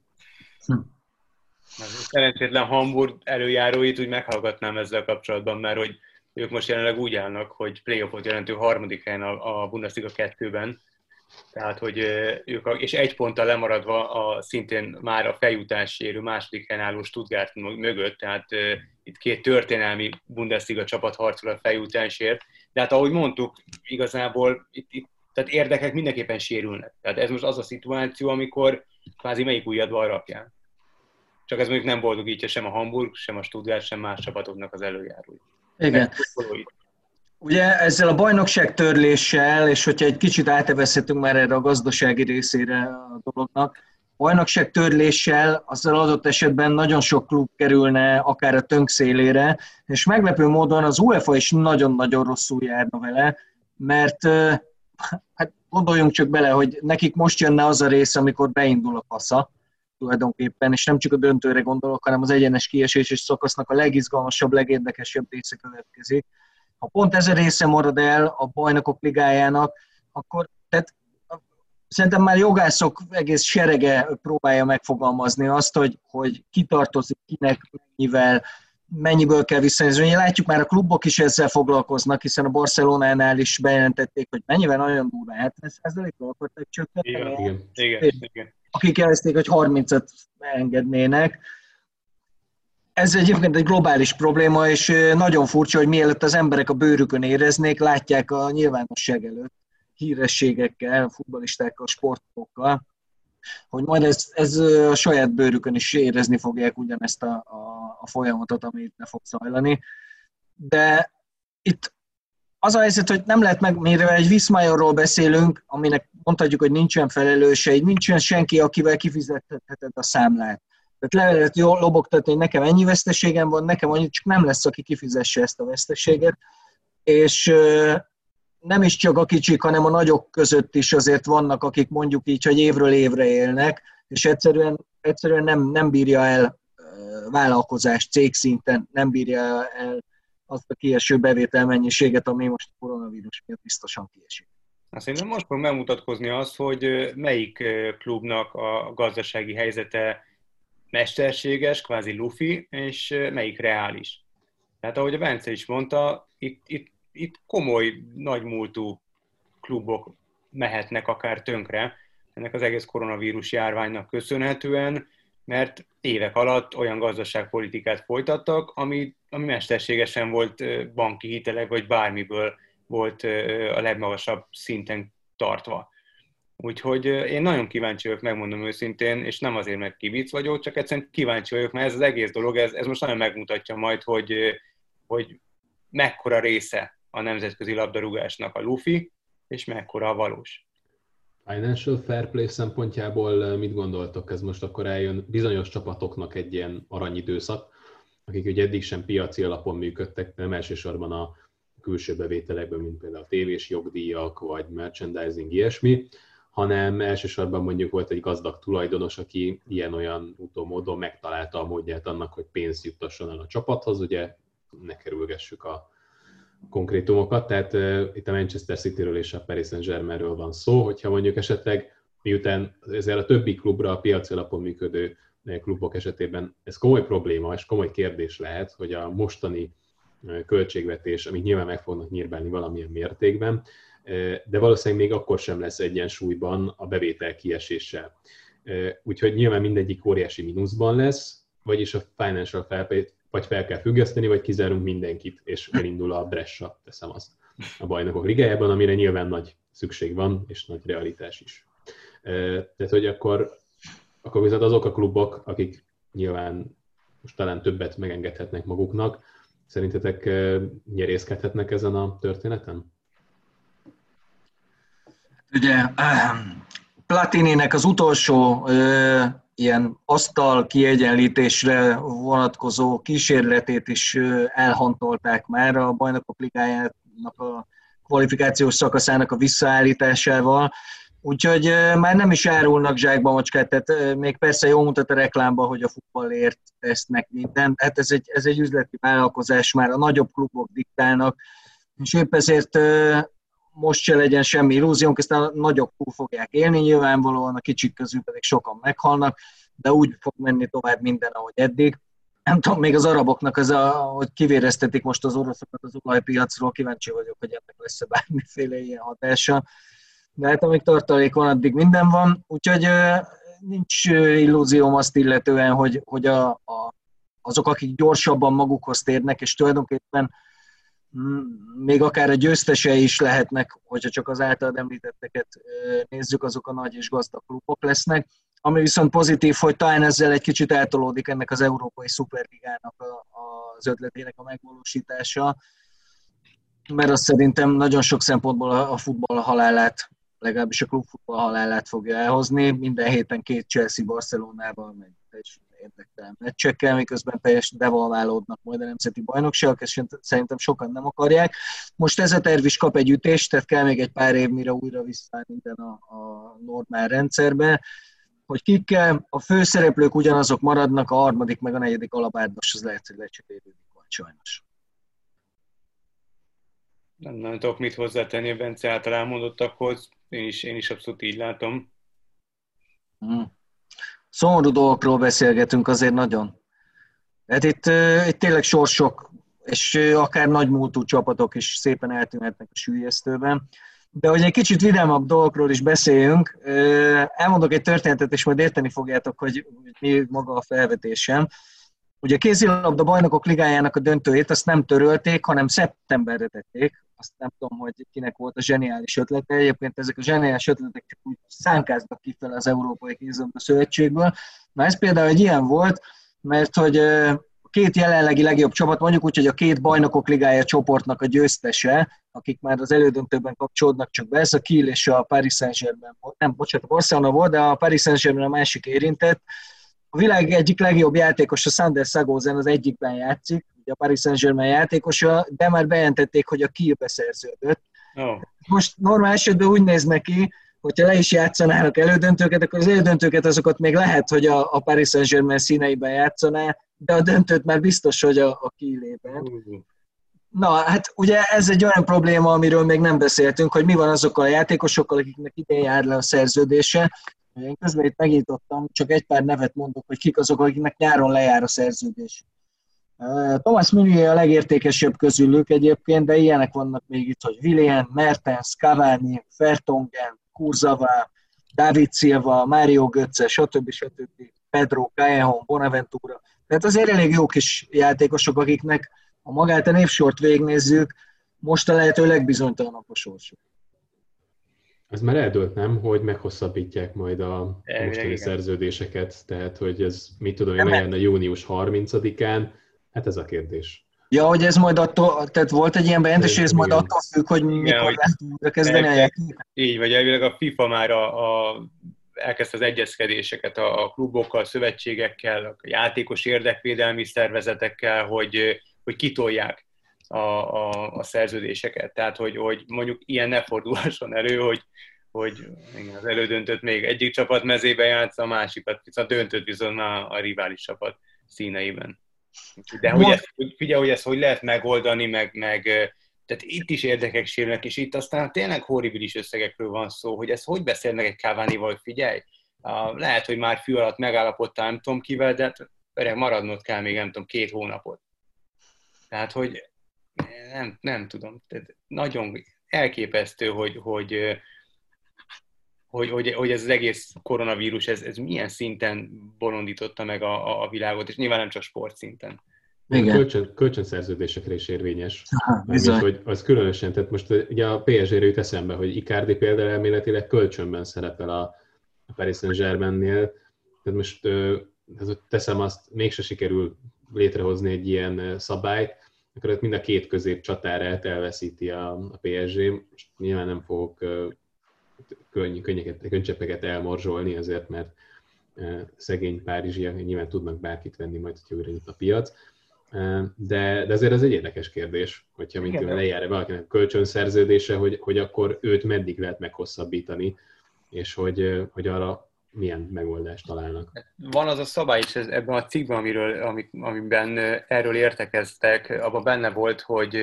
Szerencsétlen Hamburg előjáróit úgy meghallgatnám ezzel kapcsolatban, mert hogy ők most jelenleg úgy állnak, hogy playoffot jelentő harmadik helyen a, a Bundesliga 2-ben, tehát, hogy ők, és egy ponttal lemaradva a szintén már a feljutásérő második helyen álló Stuttgart mögött, tehát itt két történelmi Bundesliga csapat harcol a feljutásért, de hát ahogy mondtuk, igazából itt, itt tehát érdekek mindenképpen sérülnek. Tehát ez most az a szituáció, amikor kvázi melyik ujjadba rakják. Csak ez mondjuk nem boldogítja sem a Hamburg, sem a Stuttgart, sem más csapatoknak az előjárói. Igen. Ugye ezzel a bajnokság törléssel, és hogyha egy kicsit áteveszhetünk már erre a gazdasági részére a dolognak, bajnokság törléssel azzal adott esetben nagyon sok klub kerülne akár a tönk szélére, és meglepő módon az UEFA is nagyon-nagyon rosszul járna vele, mert hát gondoljunk csak bele, hogy nekik most jönne az a rész, amikor beindul a passza, tulajdonképpen, és nem csak a döntőre gondolok, hanem az egyenes kiesés és szakasznak a legizgalmasabb, legérdekesebb része következik. Ha pont ez a része marad el a bajnokok ligájának, akkor tehát szerintem már jogászok egész serege próbálja megfogalmazni azt, hogy, hogy kitartozik, kinek, mennyivel, mennyiből kell visszanézni. Látjuk már a klubok is ezzel foglalkoznak, hiszen a Barcelonánál is bejelentették, hogy mennyivel nagyon durva, 70%-ról akarták csökkenteni. Igen, igen, igen. Akik jelezték, hogy 30-at engednének. Ez egyébként egy globális probléma, és nagyon furcsa, hogy mielőtt az emberek a bőrükön éreznék, látják a nyilvánosság előtt hírességekkel, futbalistákkal, sportokkal, hogy majd ez, ez a saját bőrükön is érezni fogják ugyanezt a, a, a folyamatot, ami ne fog zajlani. De itt az a helyzet, hogy nem lehet meg, mivel egy Viszmajorról beszélünk, aminek mondhatjuk, hogy nincsen felelőse, így nincsen senki, akivel kifizetheted a számlát. Tehát le lehet jól lobogtatni, hogy nekem ennyi veszteségem van, nekem annyi, csak nem lesz, aki kifizesse ezt a veszteséget. És nem is csak a kicsik, hanem a nagyok között is azért vannak, akik mondjuk így, hogy évről évre élnek, és egyszerűen, egyszerűen nem, nem bírja el vállalkozás cégszinten, nem bírja el azt a kieső bevétel mennyiséget, ami most a koronavírus miatt biztosan kiesik. Szerintem most fog megmutatkozni az, hogy melyik klubnak a gazdasági helyzete mesterséges, kvázi lufi, és melyik reális. Tehát ahogy a Bence is mondta, itt, itt, itt komoly, nagymúltú klubok mehetnek akár tönkre ennek az egész koronavírus járványnak köszönhetően, mert évek alatt olyan gazdaságpolitikát folytattak, ami, ami mesterségesen volt banki hitelek, vagy bármiből volt a legmagasabb szinten tartva. Úgyhogy én nagyon kíváncsi vagyok, megmondom őszintén, és nem azért, mert kivic vagyok, csak egyszerűen kíváncsi vagyok, mert ez az egész dolog, ez, ez most nagyon megmutatja majd, hogy, hogy mekkora része a nemzetközi labdarúgásnak a lufi, és mekkora a valós. Financial Fair Play szempontjából mit gondoltok? Ez most akkor eljön bizonyos csapatoknak egy ilyen aranyidőszak, akik ugye eddig sem piaci alapon működtek, nem elsősorban a külső bevételekből, mint például a tévés jogdíjak, vagy merchandising, ilyesmi, hanem elsősorban mondjuk volt egy gazdag tulajdonos, aki ilyen-olyan utómódon megtalálta a módját annak, hogy pénzt juttasson el a csapathoz, ugye ne kerülgessük a konkrétumokat, tehát uh, itt a Manchester City-ről és a Paris Saint-Germainről van szó, hogyha mondjuk esetleg miután ezzel a többi klubra a piaci alapon működő klubok esetében ez komoly probléma és komoly kérdés lehet, hogy a mostani költségvetés, amit nyilván meg fognak nyírbálni valamilyen mértékben, de valószínűleg még akkor sem lesz egyensúlyban a bevétel kieséssel. Úgyhogy nyilván mindegyik óriási mínuszban lesz, vagyis a financial vagy fel kell függeszteni, vagy kizárunk mindenkit, és elindul a Bressa, teszem azt, a bajnokok ligájában, amire nyilván nagy szükség van, és nagy realitás is. Tehát, hogy akkor, akkor viszont azok a klubok, akik nyilván most talán többet megengedhetnek maguknak, szerintetek nyerészkedhetnek ezen a történeten? Ugye Platininek az utolsó ilyen asztal kiegyenlítésre vonatkozó kísérletét is elhantolták már a bajnokok ligájának a kvalifikációs szakaszának a visszaállításával. Úgyhogy már nem is árulnak zsákba macskát, tehát még persze jó mutat a reklámba, hogy a futballért tesznek mindent. Hát ez egy, ez egy üzleti vállalkozás, már a nagyobb klubok diktálnak, és épp ezért most se legyen semmi illúziónk, ezt a nagyok túl fogják élni nyilvánvalóan, a kicsik közül pedig sokan meghalnak, de úgy fog menni tovább minden, ahogy eddig. Nem tudom, még az araboknak az, a, hogy kivéreztetik most az oroszokat az olajpiacról, kíváncsi vagyok, hogy ennek lesz-e bármiféle ilyen hatása. De hát amíg tartalék van, addig minden van, úgyhogy nincs illúzióm azt illetően, hogy, hogy a, a, azok, akik gyorsabban magukhoz térnek, és tulajdonképpen még akár a győztese is lehetnek, hogyha csak az általad említetteket nézzük, azok a nagy és gazdag klubok lesznek. Ami viszont pozitív, hogy talán ezzel egy kicsit eltolódik ennek az Európai Szuperligának az ötletének a megvalósítása, mert azt szerintem nagyon sok szempontból a futball halálát, legalábbis a klubfutball halálát fogja elhozni. Minden héten két Chelsea Barcelonával, meg érdektelen meccsekkel, miközben teljesen devalválódnak majd a nemzeti bajnokságok, és szerintem sokan nem akarják. Most ez a terv is kap egy ütést, tehát kell még egy pár év, mire újra visszaáll minden a, a normál rendszerbe hogy kikkel, a főszereplők ugyanazok maradnak, a harmadik meg a negyedik alapárdos, az lehet, hogy lecserélődik majd sajnos. Nem nagyon tudok mit hozzátenni a Bence által elmondottakhoz, én is, én is abszolút így látom. Hmm szomorú dolgokról beszélgetünk azért nagyon. Hát itt, itt tényleg sorsok, és akár nagy múltú csapatok is szépen eltűnhetnek a sűjesztőben. De hogy egy kicsit vidámabb dolgokról is beszéljünk, elmondok egy történetet, és majd érteni fogjátok, hogy mi maga a felvetésem. Ugye a kézilabda bajnokok ligájának a döntőjét azt nem törölték, hanem szeptemberre tették. Azt nem tudom, hogy kinek volt a zseniális ötlete. Egyébként ezek a zseniális ötletek csak úgy szánkáznak ki fel az Európai Kézilabda Szövetségből. Na ez például egy ilyen volt, mert hogy a két jelenlegi legjobb csapat, mondjuk úgy, hogy a két bajnokok ligája csoportnak a győztese, akik már az elődöntőben kapcsolódnak csak be, ez a Kiel és a Paris Saint-Germain volt. Nem, bocsánat, a Barcelona volt, de a Paris Saint-Germain a másik érintett a világ egyik legjobb játékos, a Sander Sagozen az egyikben játszik, ugye a Paris Saint-Germain játékosa, de már bejelentették, hogy a Kiel beszerződött. Oh. Most normál esetben úgy néz neki, hogyha le is játszanának elődöntőket, akkor az elődöntőket azokat még lehet, hogy a, a Paris Saint-Germain színeiben játszaná, de a döntőt már biztos, hogy a, a Kielében. Uh. Na, hát ugye ez egy olyan probléma, amiről még nem beszéltünk, hogy mi van azokkal a játékosokkal, akiknek idén jár le a szerződése, én közben itt megnyitottam, csak egy pár nevet mondok, hogy kik azok, akiknek nyáron lejár a szerződés. Thomas Meunier a legértékesebb közülük egyébként, de ilyenek vannak még itt, hogy William, Mertens, Cavani, Fertongen, Kurzava, David Silva, Mario Götze, stb. stb. Pedro, Callejon, Bonaventura. Tehát azért elég jó kis játékosok, akiknek ha magát a névsort végignézzük, most a lehető legbizonytalanabb a sorsuk. Ez már eldőlt, nem, hogy meghosszabbítják majd a mostani szerződéseket, tehát hogy ez, mit tudom én, lejönne június 30-án, hát ez a kérdés. Ja, hogy ez majd attól, tehát volt egy ilyen bejelentés, hogy ez majd attól függ, hogy mikor Igen, lehet újra kezdeni. Így, vagy elvileg a FIFA már a, a elkezdte az egyezkedéseket a, a klubokkal, a szövetségekkel, a játékos érdekvédelmi szervezetekkel, hogy, hogy kitolják a, a, a szerződéseket. Tehát, hogy, hogy mondjuk ilyen ne fordulhasson elő, hogy, hogy igen, az elődöntött még egyik csapat mezébe játsz, a másikat, a döntött viszont a, a rivális csapat színeiben. De hogy ezt, figyelj, hogy ezt hogy lehet megoldani, meg, meg tehát itt is érdekek sérülnek, és itt aztán tényleg horribilis összegekről van szó, hogy ezt hogy beszélnek egy Kávánival, hogy figyelj, lehet, hogy már fű alatt megállapodtál, nem tudom kivel, de hát maradnod kell még, nem tudom, két hónapot. Tehát, hogy nem, nem tudom, tehát nagyon elképesztő, hogy, hogy, hogy, hogy, hogy ez az egész koronavírus, ez, ez milyen szinten bolondította meg a, a világot, és nyilván nem csak sportszinten. Igen. Kölcsön, kölcsönszerződésekre is érvényes. Aha, Mármint, hogy az különösen, tehát most ugye a PSG-re jut eszembe, hogy Icardi például elméletileg kölcsönben szerepel a, a Paris Saint-Germainnél, tehát most tehát teszem azt, mégse sikerül létrehozni egy ilyen szabályt, akkor ott mind a két közép csatárát elveszíti a, a PSG. Most nyilván nem fogok könny, könnyeket, könycsepeket elmorzsolni, azért mert szegény párizsiak nyilván tudnak bárkit venni majd, hogyha újra nyit a piac. De, de azért ez egy érdekes kérdés, hogyha mint lejár valakinek kölcsönszerződése, hogy, hogy akkor őt meddig lehet meghosszabbítani, és hogy, hogy arra milyen megoldást találnak. Van az a szabály is ez, ebben a cikkben, amiről, amiben erről értekeztek, abban benne volt, hogy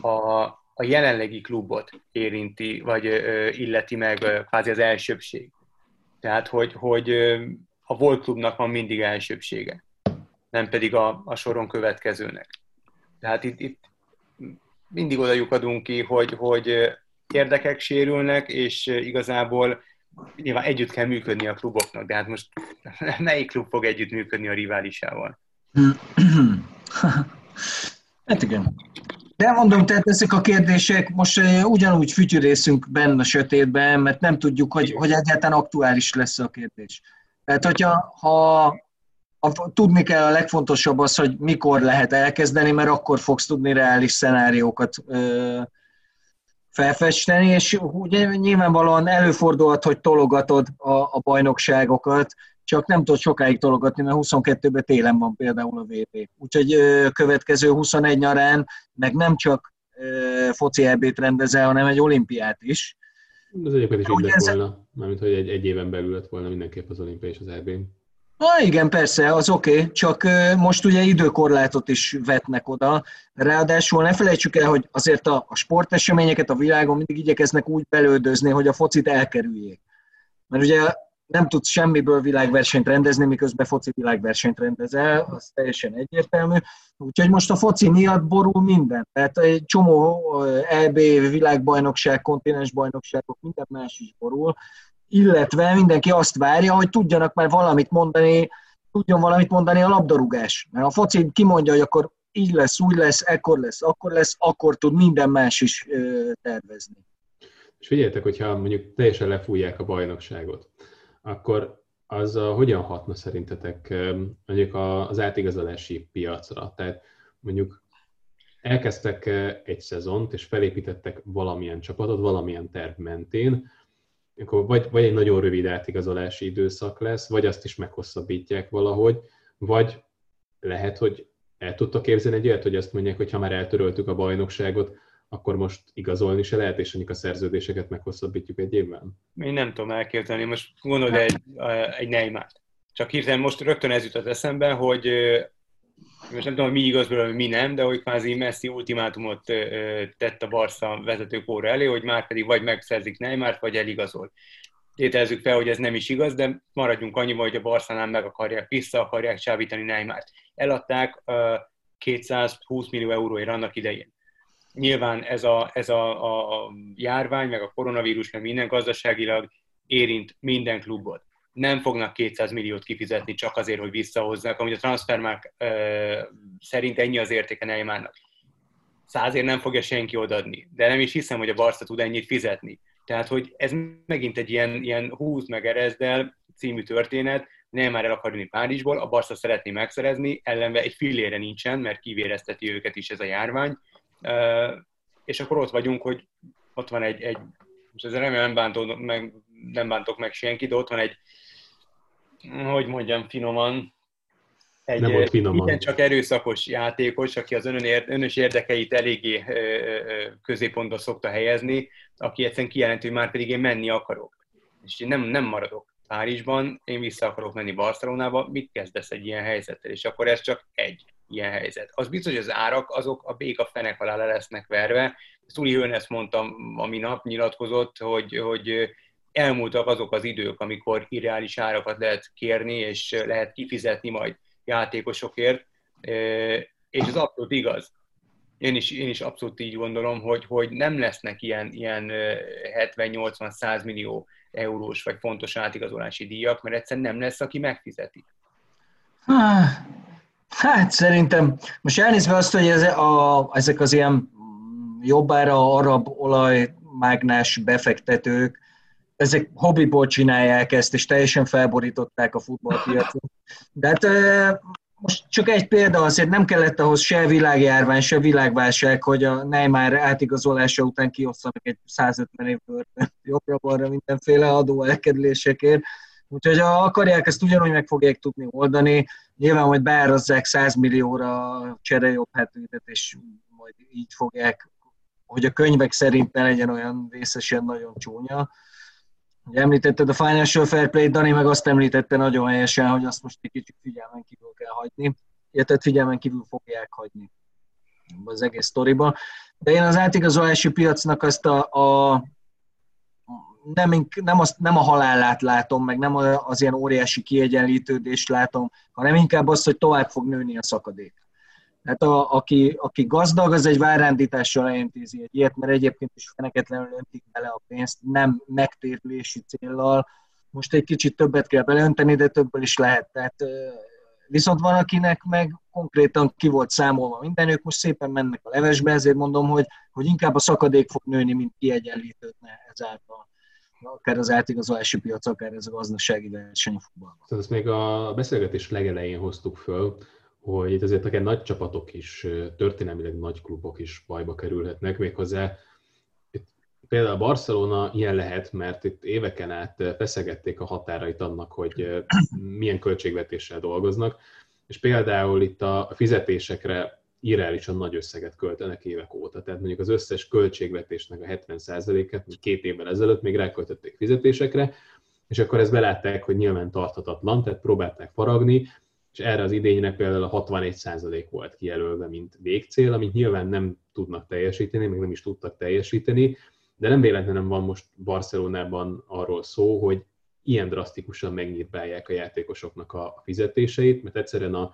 a, a jelenlegi klubot érinti, vagy illeti meg kvázi az elsőbség. Tehát, hogy, hogy a volt klubnak van mindig elsőbsége, nem pedig a, a soron következőnek. Tehát itt, itt mindig oda lyukadunk ki, hogy, hogy érdekek sérülnek, és igazából nyilván együtt kell működni a kluboknak, de hát most melyik klub fog együtt működni a riválisával? hát igen. De mondom, tehát ezek a kérdések most eh, ugyanúgy fütyürészünk benne a sötétben, mert nem tudjuk, hogy, hogy egyáltalán aktuális lesz a kérdés. Tehát, hogyha ha, ha tudni kell a legfontosabb az, hogy mikor lehet elkezdeni, mert akkor fogsz tudni reális szenáriókat ö, felfesteni, és ugye nyilvánvalóan előfordulhat, hogy tologatod a, a bajnokságokat, csak nem tudod sokáig tologatni, mert 22-ben télen van például a VB. Úgyhogy következő 21 nyarán meg nem csak foci EB-t rendezel, hanem egy olimpiát is. Az egyébként is így lett ez... volna, mármint hogy egy, egy éven belül lett volna mindenképp az olimpia és az eb Na igen, persze, az oké, okay. csak most ugye időkorlátot is vetnek oda. Ráadásul ne felejtsük el, hogy azért a, a sporteseményeket a világon mindig igyekeznek úgy belődözni, hogy a focit elkerüljék. Mert ugye nem tudsz semmiből világversenyt rendezni, miközben foci világversenyt rendezel, az teljesen egyértelmű. Úgyhogy most a foci miatt borul minden. Tehát egy csomó EB, világbajnokság, kontinensbajnokságok, minden más is borul, illetve mindenki azt várja, hogy tudjanak már valamit mondani, tudjon valamit mondani a labdarúgás. Mert a foci kimondja, hogy akkor így lesz, úgy lesz, ekkor lesz, akkor lesz, akkor tud minden más is tervezni. És figyeljetek, hogyha mondjuk teljesen lefújják a bajnokságot, akkor az a, hogyan hatna szerintetek mondjuk az átigazolási piacra? Tehát mondjuk elkezdtek egy szezont, és felépítettek valamilyen csapatot, valamilyen terv mentén, akkor vagy, vagy egy nagyon rövid átigazolási időszak lesz, vagy azt is meghosszabbítják valahogy, vagy lehet, hogy el tudtok képzelni egy olyat, hogy azt mondják, hogy ha már eltöröltük a bajnokságot, akkor most igazolni se lehet, és a szerződéseket meghosszabbítjuk egy évvel? Én nem tudom elképzelni. Most gondolod egy, egy neymar Csak hirtelen most rögtön ez jutott eszembe, hogy most nem tudom, mi igaz belőle, mi nem, de hogy kvázi Messi ultimátumot tett a Barca vezetőkóra elé, hogy már pedig vagy megszerzik Neymart, vagy eligazol. Tételezzük fel, hogy ez nem is igaz, de maradjunk annyiba, hogy a Barszánál meg akarják, vissza akarják csábítani Neymart. Eladták 220 millió euróért annak idején. Nyilván ez a, ez a, a járvány, meg a koronavírus, meg minden gazdaságilag érint minden klubot. Nem fognak 200 milliót kifizetni csak azért, hogy visszahozzák, amit a Transfermark szerint ennyi az értéke Neymarnak. Százért nem fogja senki odaadni, de nem is hiszem, hogy a Barca tud ennyit fizetni. Tehát, hogy ez megint egy ilyen, ilyen húz meg erezdel című történet, nem már el akar jönni Párizsból, a Barca szeretné megszerezni, ellenben egy fillére nincsen, mert kivérezteti őket is ez a járvány, és akkor ott vagyunk, hogy ott van egy, egy most ezzel remélem nem, meg, nem bántok meg senki, de ott van egy, hogy mondjam finoman, egy nem finoman. csak erőszakos játékos, aki az önön, önös érdekeit eléggé középpontba szokta helyezni, aki egyszerűen kijelenti, hogy már pedig én menni akarok. És én nem, nem maradok Párizsban, én vissza akarok menni Barcelonába, mit kezdesz egy ilyen helyzettel? És akkor ez csak egy ilyen helyzet. Az biztos, hogy az árak azok a béka fenek alá le lesznek verve. Szuli Hőn ezt mondtam, ami nap nyilatkozott, hogy, hogy elmúltak azok az idők, amikor irreális árakat lehet kérni, és lehet kifizetni majd játékosokért, és ez abszolút igaz. Én is, én is abszolút így gondolom, hogy, hogy nem lesznek ilyen, ilyen 70-80-100 millió eurós vagy fontos átigazolási díjak, mert egyszerűen nem lesz, aki megfizeti. Hát szerintem, most elnézve azt, hogy ez a, ezek az ilyen jobbára arab olaj mágnás befektetők, ezek hobbiból csinálják ezt, és teljesen felborították a futballpiacot. De hát most csak egy példa, azért nem kellett ahhoz se világjárvány, se világválság, hogy a Neymar átigazolása után kiosszanak egy 150 év börtön jobbra-balra mindenféle adó elkerülésekért. Úgyhogy ha akarják, ezt ugyanúgy meg fogják tudni oldani. Nyilván majd beárazzák 100 millióra cserejobb hetőtet, és majd így fogják, hogy a könyvek szerint ne legyen olyan vészesen nagyon csúnya. Említetted a Financial Fair Play, Dani meg azt említette nagyon helyesen, hogy azt most egy kicsit figyelmen kívül kell hagyni, illetve figyelmen kívül fogják hagyni az egész sztoriba. De én az átigazolási piacnak azt a, a nem, nem, azt, nem a halálát látom, meg nem az ilyen óriási kiegyenlítődést látom, hanem inkább azt, hogy tovább fog nőni a szakadék. Hát a, aki, aki gazdag, az egy várándítással elintézi egy ilyet, mert egyébként is feneketlenül öntik bele a pénzt, nem megtérülési céllal. Most egy kicsit többet kell beleönteni, de többől is lehet. Tehát, viszont van, akinek meg konkrétan ki volt számolva minden, ők most szépen mennek a levesbe, ezért mondom, hogy, hogy inkább a szakadék fog nőni, mint kiegyenlítődne ezáltal akár az átigazolási piac, akár ez a gazdasági verseny a futballban. Szóval ezt még a beszélgetés legelején hoztuk föl, hogy itt azért akár nagy csapatok is, történelmileg nagy klubok is bajba kerülhetnek, méghozzá itt például Barcelona ilyen lehet, mert itt éveken át feszegették a határait annak, hogy milyen költségvetéssel dolgoznak, és például itt a fizetésekre irreálisan nagy összeget költenek évek óta. Tehát mondjuk az összes költségvetésnek a 70%-et két évvel ezelőtt még ráköltötték fizetésekre, és akkor ezt belátták, hogy nyilván tarthatatlan, tehát próbálták faragni, és erre az idényre például a 61% volt kijelölve, mint végcél, amit nyilván nem tudnak teljesíteni, meg nem is tudtak teljesíteni, de nem véletlenül van most Barcelonában arról szó, hogy ilyen drasztikusan megnyírbálják a játékosoknak a fizetéseit, mert egyszerűen a,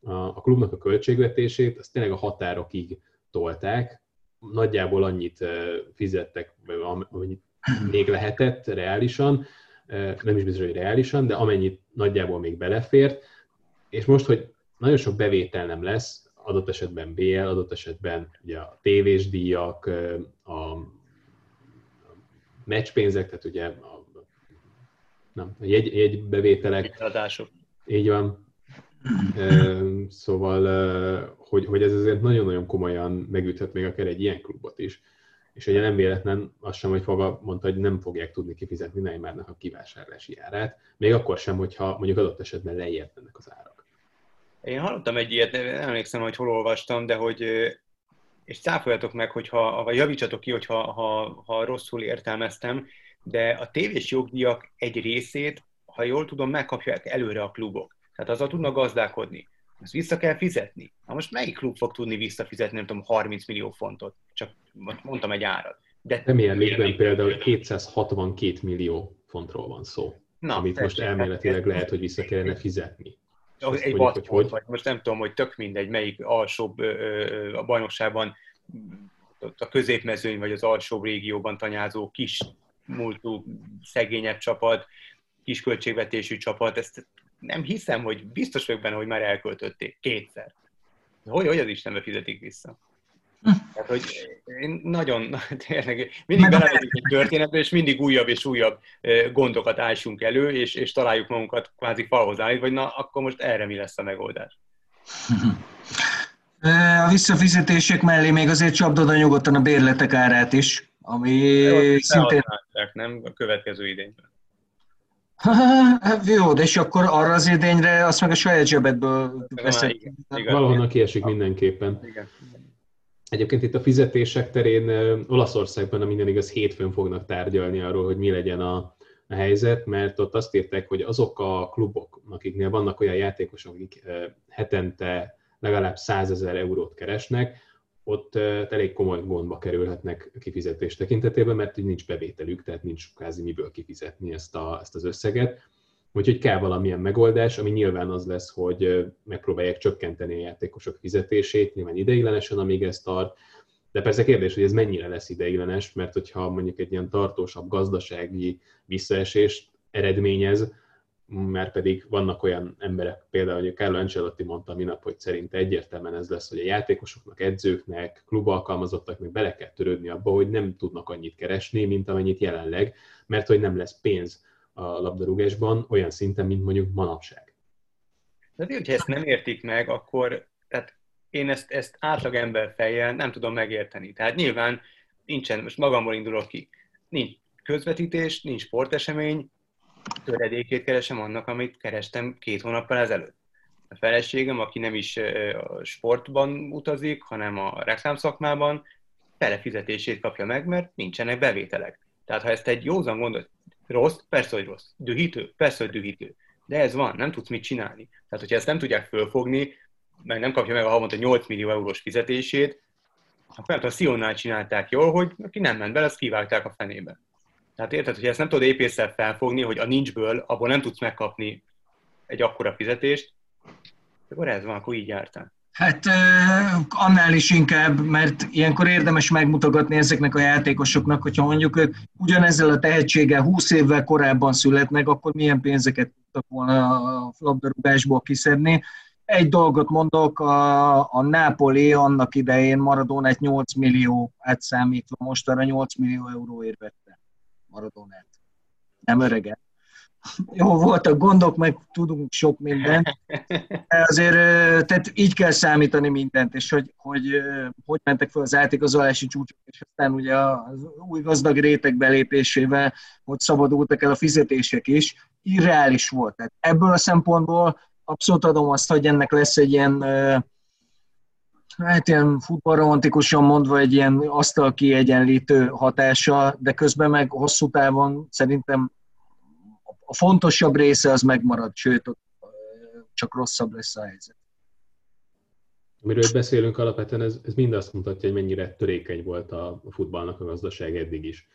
a, a klubnak a költségvetését, azt tényleg a határokig tolták, nagyjából annyit fizettek, amennyit még lehetett reálisan, nem is biztos, hogy reálisan, de amennyit nagyjából még belefért, és most, hogy nagyon sok bevétel nem lesz, adott esetben BL, adott esetben ugye a tévés díjak, a meccspénzek, tehát ugye a, nem, a jegy, jegybevételek. Adások. Így van. Szóval, hogy, hogy ez azért nagyon-nagyon komolyan megüthet még akár egy ilyen klubot is. És ugye nem véletlen az sem, hogy Faga mondta, hogy nem fogják tudni kifizetni Neymarnak a kivásárlási árát, még akkor sem, hogyha mondjuk adott esetben lejjebb mennek az árak. Én hallottam egy ilyet, nem emlékszem, hogy hol olvastam, de hogy, és cáfoljatok meg, hogyha, vagy javítsatok ki, hogyha ha, ha rosszul értelmeztem, de a tévés jogdíjak egy részét, ha jól tudom, megkapják előre a klubok. Tehát azzal tudnak gazdálkodni. Ezt vissza kell fizetni. Na most melyik klub fog tudni visszafizetni, nem tudom, 30 millió fontot? Csak mondtam egy árat. De Premier League-ben például 262 millió fontról van szó, Na, amit most elméletileg lehet, hogy vissza kellene fizetni egy mondjuk, hogy, hogy vagy most nem tudom, hogy tök mindegy, melyik alsóbb a bajnokságban a középmezőny vagy az alsóbb régióban tanyázó kis múltú szegényebb csapat, kis költségvetésű csapat, ezt nem hiszem, hogy biztos vagyok benne, hogy már elköltötték kétszer. Hogy, hogy az Istenbe fizetik vissza? Tehát, hogy én nagyon, tényleg, mindig belemegyünk egy történetbe, és mindig újabb és újabb gondokat ásunk elő, és, és találjuk magunkat kvázi falhoz állít, vagy na, akkor most erre mi lesz a megoldás? A visszafizetések mellé még azért csapdod nyugodtan a bérletek árát is, ami Jó, szintén... Nem a következő idényben. Jó, de és akkor arra az idényre azt meg a saját zsebedből veszed. Valahonnan kiesik mindenképpen. Igen. Egyébként itt a fizetések terén Olaszországban, a minden igaz, hétfőn fognak tárgyalni arról, hogy mi legyen a, a helyzet, mert ott azt írták, hogy azok a klubok, akiknél vannak olyan játékosok, akik hetente legalább 100 ezer eurót keresnek, ott elég komoly gondba kerülhetnek kifizetés tekintetében, mert nincs bevételük, tehát nincs kázi miből kifizetni ezt, a, ezt az összeget. Úgyhogy kell valamilyen megoldás, ami nyilván az lesz, hogy megpróbálják csökkenteni a játékosok fizetését, nyilván ideiglenesen, amíg ez tart, de persze kérdés, hogy ez mennyire lesz ideiglenes, mert hogyha mondjuk egy ilyen tartósabb gazdasági visszaesést eredményez, mert pedig vannak olyan emberek, például, hogy Carlo Ancelotti mondta minap, hogy szerint egyértelműen ez lesz, hogy a játékosoknak, edzőknek, klubalkalmazottaknak bele kell törődni abba, hogy nem tudnak annyit keresni, mint amennyit jelenleg, mert hogy nem lesz pénz a labdarúgásban olyan szinten, mint mondjuk manapság. De hogyha ezt nem értik meg, akkor tehát én ezt, ezt átlag ember fejjel nem tudom megérteni. Tehát nyilván nincsen, most magamból indulok ki, nincs közvetítés, nincs sportesemény, töredékét keresem annak, amit kerestem két hónappal ezelőtt. A feleségem, aki nem is a sportban utazik, hanem a reklámszakmában, fele fizetését kapja meg, mert nincsenek bevételek. Tehát ha ezt egy józan gondolt, rossz, persze, hogy rossz. Dühítő, persze, hogy dühítő. De ez van, nem tudsz mit csinálni. Tehát, hogyha ezt nem tudják fölfogni, meg nem kapja meg a havonta 8 millió eurós fizetését, akkor nem a Sionnál csinálták jól, hogy aki nem ment bele, azt kivágták a fenébe. Tehát érted, hogy ezt nem tudod épésszel felfogni, hogy a nincsből, abból nem tudsz megkapni egy akkora fizetést, akkor ez van, akkor így jártál. Hát annál is inkább, mert ilyenkor érdemes megmutogatni ezeknek a játékosoknak, hogyha mondjuk ők ugyanezzel a tehetséggel 20 évvel korábban születnek, akkor milyen pénzeket tudtak volna a labdarúgásból kiszedni. Egy dolgot mondok, a, a Nápoli annak idején Maradonát 8 millió átszámítva, most arra 8 millió euróért vette Maradonát. Nem öreget jó, voltak gondok, meg tudunk sok mindent. De azért tehát így kell számítani mindent, és hogy hogy, hogy mentek fel az átigazolási csúcsok, és aztán ugye az új gazdag réteg belépésével, hogy szabadultak el a fizetések is, irreális volt. Tehát ebből a szempontból abszolút adom azt, hogy ennek lesz egy ilyen hát ilyen futballromantikusan mondva egy ilyen asztal kiegyenlítő hatása, de közben meg hosszú távon szerintem a fontosabb része az megmarad, sőt, csak rosszabb lesz a helyzet. Amiről beszélünk alapvetően, ez, ez mind azt mutatja, hogy mennyire törékeny volt a, futballnak a gazdaság eddig is.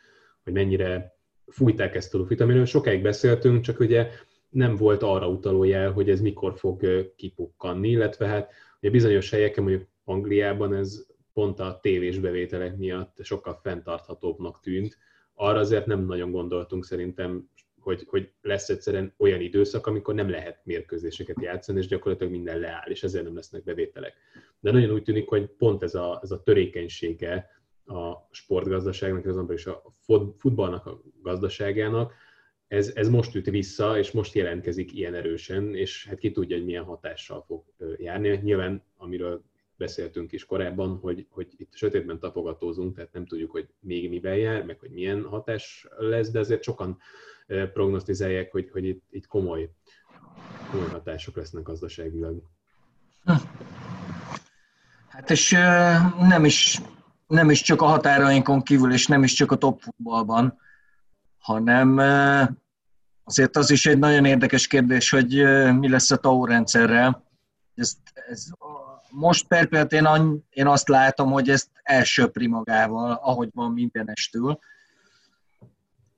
Hogy mennyire fújták ezt a lufit, amiről sokáig beszéltünk, csak ugye nem volt arra utaló hogy ez mikor fog kipukkanni, illetve hát ugye bizonyos helyeken, mondjuk Angliában ez pont a tévés bevételek miatt sokkal fenntarthatóbbnak tűnt. Arra azért nem nagyon gondoltunk szerintem hogy, hogy lesz egyszerűen olyan időszak, amikor nem lehet mérkőzéseket játszani, és gyakorlatilag minden leáll, és ezért nem lesznek bevételek. De nagyon úgy tűnik, hogy pont ez a, ez a törékenysége a sportgazdaságnak, azonban is a futballnak a gazdaságának, ez, ez most üt vissza, és most jelentkezik ilyen erősen, és hát ki tudja, hogy milyen hatással fog járni. Nyilván, amiről beszéltünk is korábban, hogy, hogy itt sötétben tapogatózunk, tehát nem tudjuk, hogy még mivel jár, meg hogy milyen hatás lesz, de azért sokan prognosztizálják, hogy, hogy itt, itt komoly, komoly hatások lesznek gazdaságilag. Hát és nem is, nem is csak a határainkon kívül, és nem is csak a top futballban, hanem azért az is egy nagyon érdekes kérdés, hogy mi lesz a TAO rendszerrel. Ez, ez, most per én, én azt látom, hogy ezt elsöpri magával, ahogy van mindenestül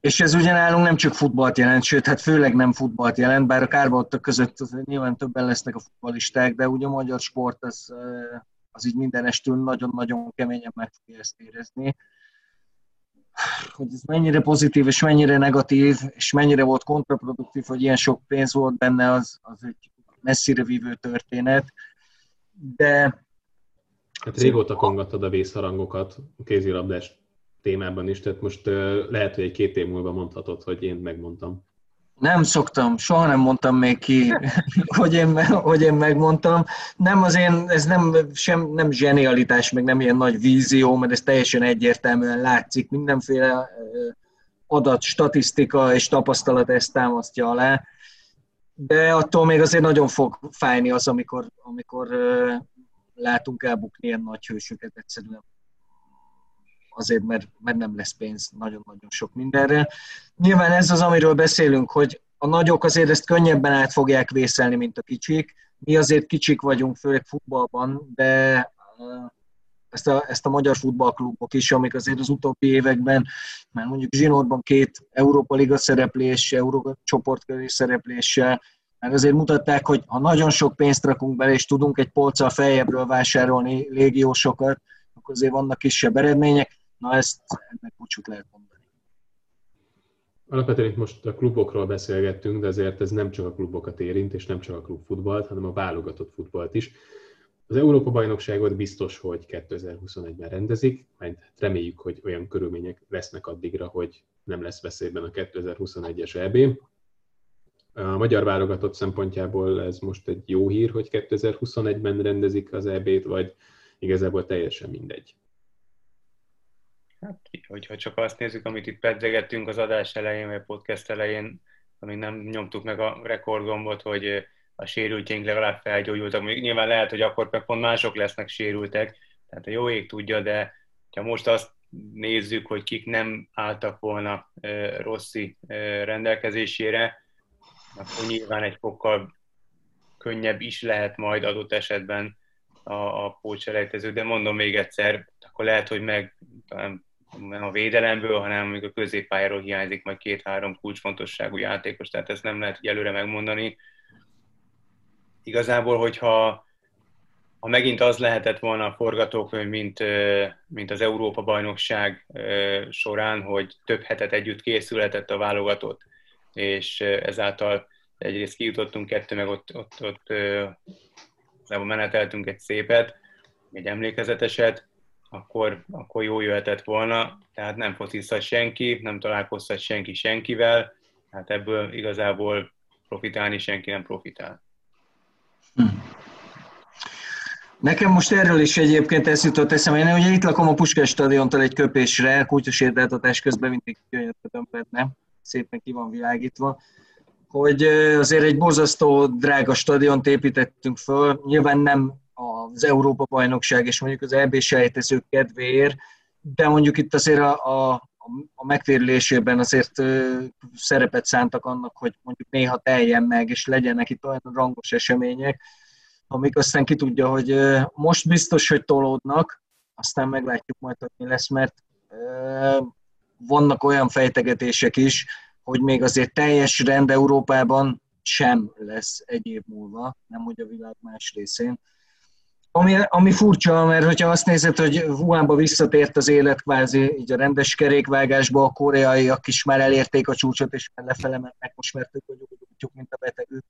És ez ugye nálunk nem csak futballt jelent, sőt, hát főleg nem futballt jelent, bár a kárbaltak között nyilván többen lesznek a futballisták, de ugye a magyar sport az, az így mindenestül nagyon-nagyon keményen meg fogja ezt érezni. Hogy ez mennyire pozitív és mennyire negatív, és mennyire volt kontraproduktív, hogy ilyen sok pénz volt benne, az, az egy messzire vívő történet. De Hát régóta kongattad a vészharangokat a kézilabdás témában is, tehát most lehet, hogy egy két év múlva mondhatod, hogy én megmondtam. Nem szoktam, soha nem mondtam még ki, hogy én, hogy én megmondtam. Nem az én, ez nem, sem, nem zsenialitás, meg nem ilyen nagy vízió, mert ez teljesen egyértelműen látszik. Mindenféle adat, statisztika és tapasztalat ezt támasztja alá. De attól még azért nagyon fog fájni az, amikor, amikor látunk elbukni ilyen nagy hősöket egyszerűen azért, mert, mert nem lesz pénz nagyon-nagyon sok mindenre. Nyilván ez az, amiről beszélünk, hogy a nagyok azért ezt könnyebben át fogják vészelni, mint a kicsik. Mi azért kicsik vagyunk, főleg futballban, de ezt a, ezt a magyar futballklubok is, amik azért az utóbbi években, már mondjuk Zsinórban két Európa Liga szereplés, Európa csoportköré szerepléssel, meg azért mutatták, hogy ha nagyon sok pénzt rakunk bele, és tudunk egy polccal feljebről vásárolni légiósokat, akkor azért vannak kisebb eredmények. Na ezt ennek búcsút lehet mondani. Alapvetően itt most a klubokról beszélgettünk, de azért ez nem csak a klubokat érint, és nem csak a klubfutballt, hanem a válogatott futballt is. Az Európa-bajnokságot biztos, hogy 2021-ben rendezik, majd reméljük, hogy olyan körülmények lesznek addigra, hogy nem lesz veszélyben a 2021-es EB. A magyar válogatott szempontjából ez most egy jó hír, hogy 2021-ben rendezik az EB-t, vagy igazából teljesen mindegy. Hát, hogyha csak azt nézzük, amit itt pedzegettünk az adás elején, vagy a podcast elején, amíg nem nyomtuk meg a rekordgombot, hogy a sérültjeink legalább felgyógyultak. Még nyilván lehet, hogy akkor meg pont mások lesznek sérültek, tehát a jó ég tudja, de ha most azt nézzük, hogy kik nem álltak volna Rossi rendelkezésére, akkor nyilván egy fokkal könnyebb is lehet majd adott esetben a, a pócselejtező, de mondom még egyszer, akkor lehet, hogy meg nem a védelemből, hanem még a középpályáról hiányzik majd két-három kulcsfontosságú játékos, tehát ezt nem lehet előre megmondani. Igazából, hogyha ha megint az lehetett volna a forgatókönyv, mint, mint az Európa-bajnokság során, hogy több hetet együtt készülhetett a válogatott, és ezáltal egyrészt kijutottunk kettő, meg ott, ott, ott meneteltünk egy szépet, egy emlékezeteset, akkor, akkor jó jöhetett volna, tehát nem focizhat senki, nem találkozhat senki senkivel, hát ebből igazából profitálni senki nem profitál. Hm. Nekem most erről is egyébként ez jutott eszembe. Én ugye itt lakom a Puskás stadiontól egy köpésre, kutyus érteltatás közben mindig gyönyörködöm benne, szépen ki van világítva, hogy azért egy borzasztó drága stadiont építettünk föl. Nyilván nem az Európa-bajnokság és mondjuk az EB sejtezők kedvéért, de mondjuk itt azért a, a, a megtérülésében azért szerepet szántak annak, hogy mondjuk néha teljen meg, és legyenek itt olyan rangos események, amik aztán ki tudja, hogy most biztos, hogy tolódnak, aztán meglátjuk majd, hogy mi lesz, mert vannak olyan fejtegetések is, hogy még azért teljes rend Európában sem lesz egy év múlva, nem hogy a világ más részén. Ami, ami furcsa, mert hogyha azt nézed, hogy Wuhanba visszatért az élet kvázi így a rendes kerékvágásba, a koreaiak is már elérték a csúcsot, és már lefele mennek, most mert ők vagyunk, mint a betegük.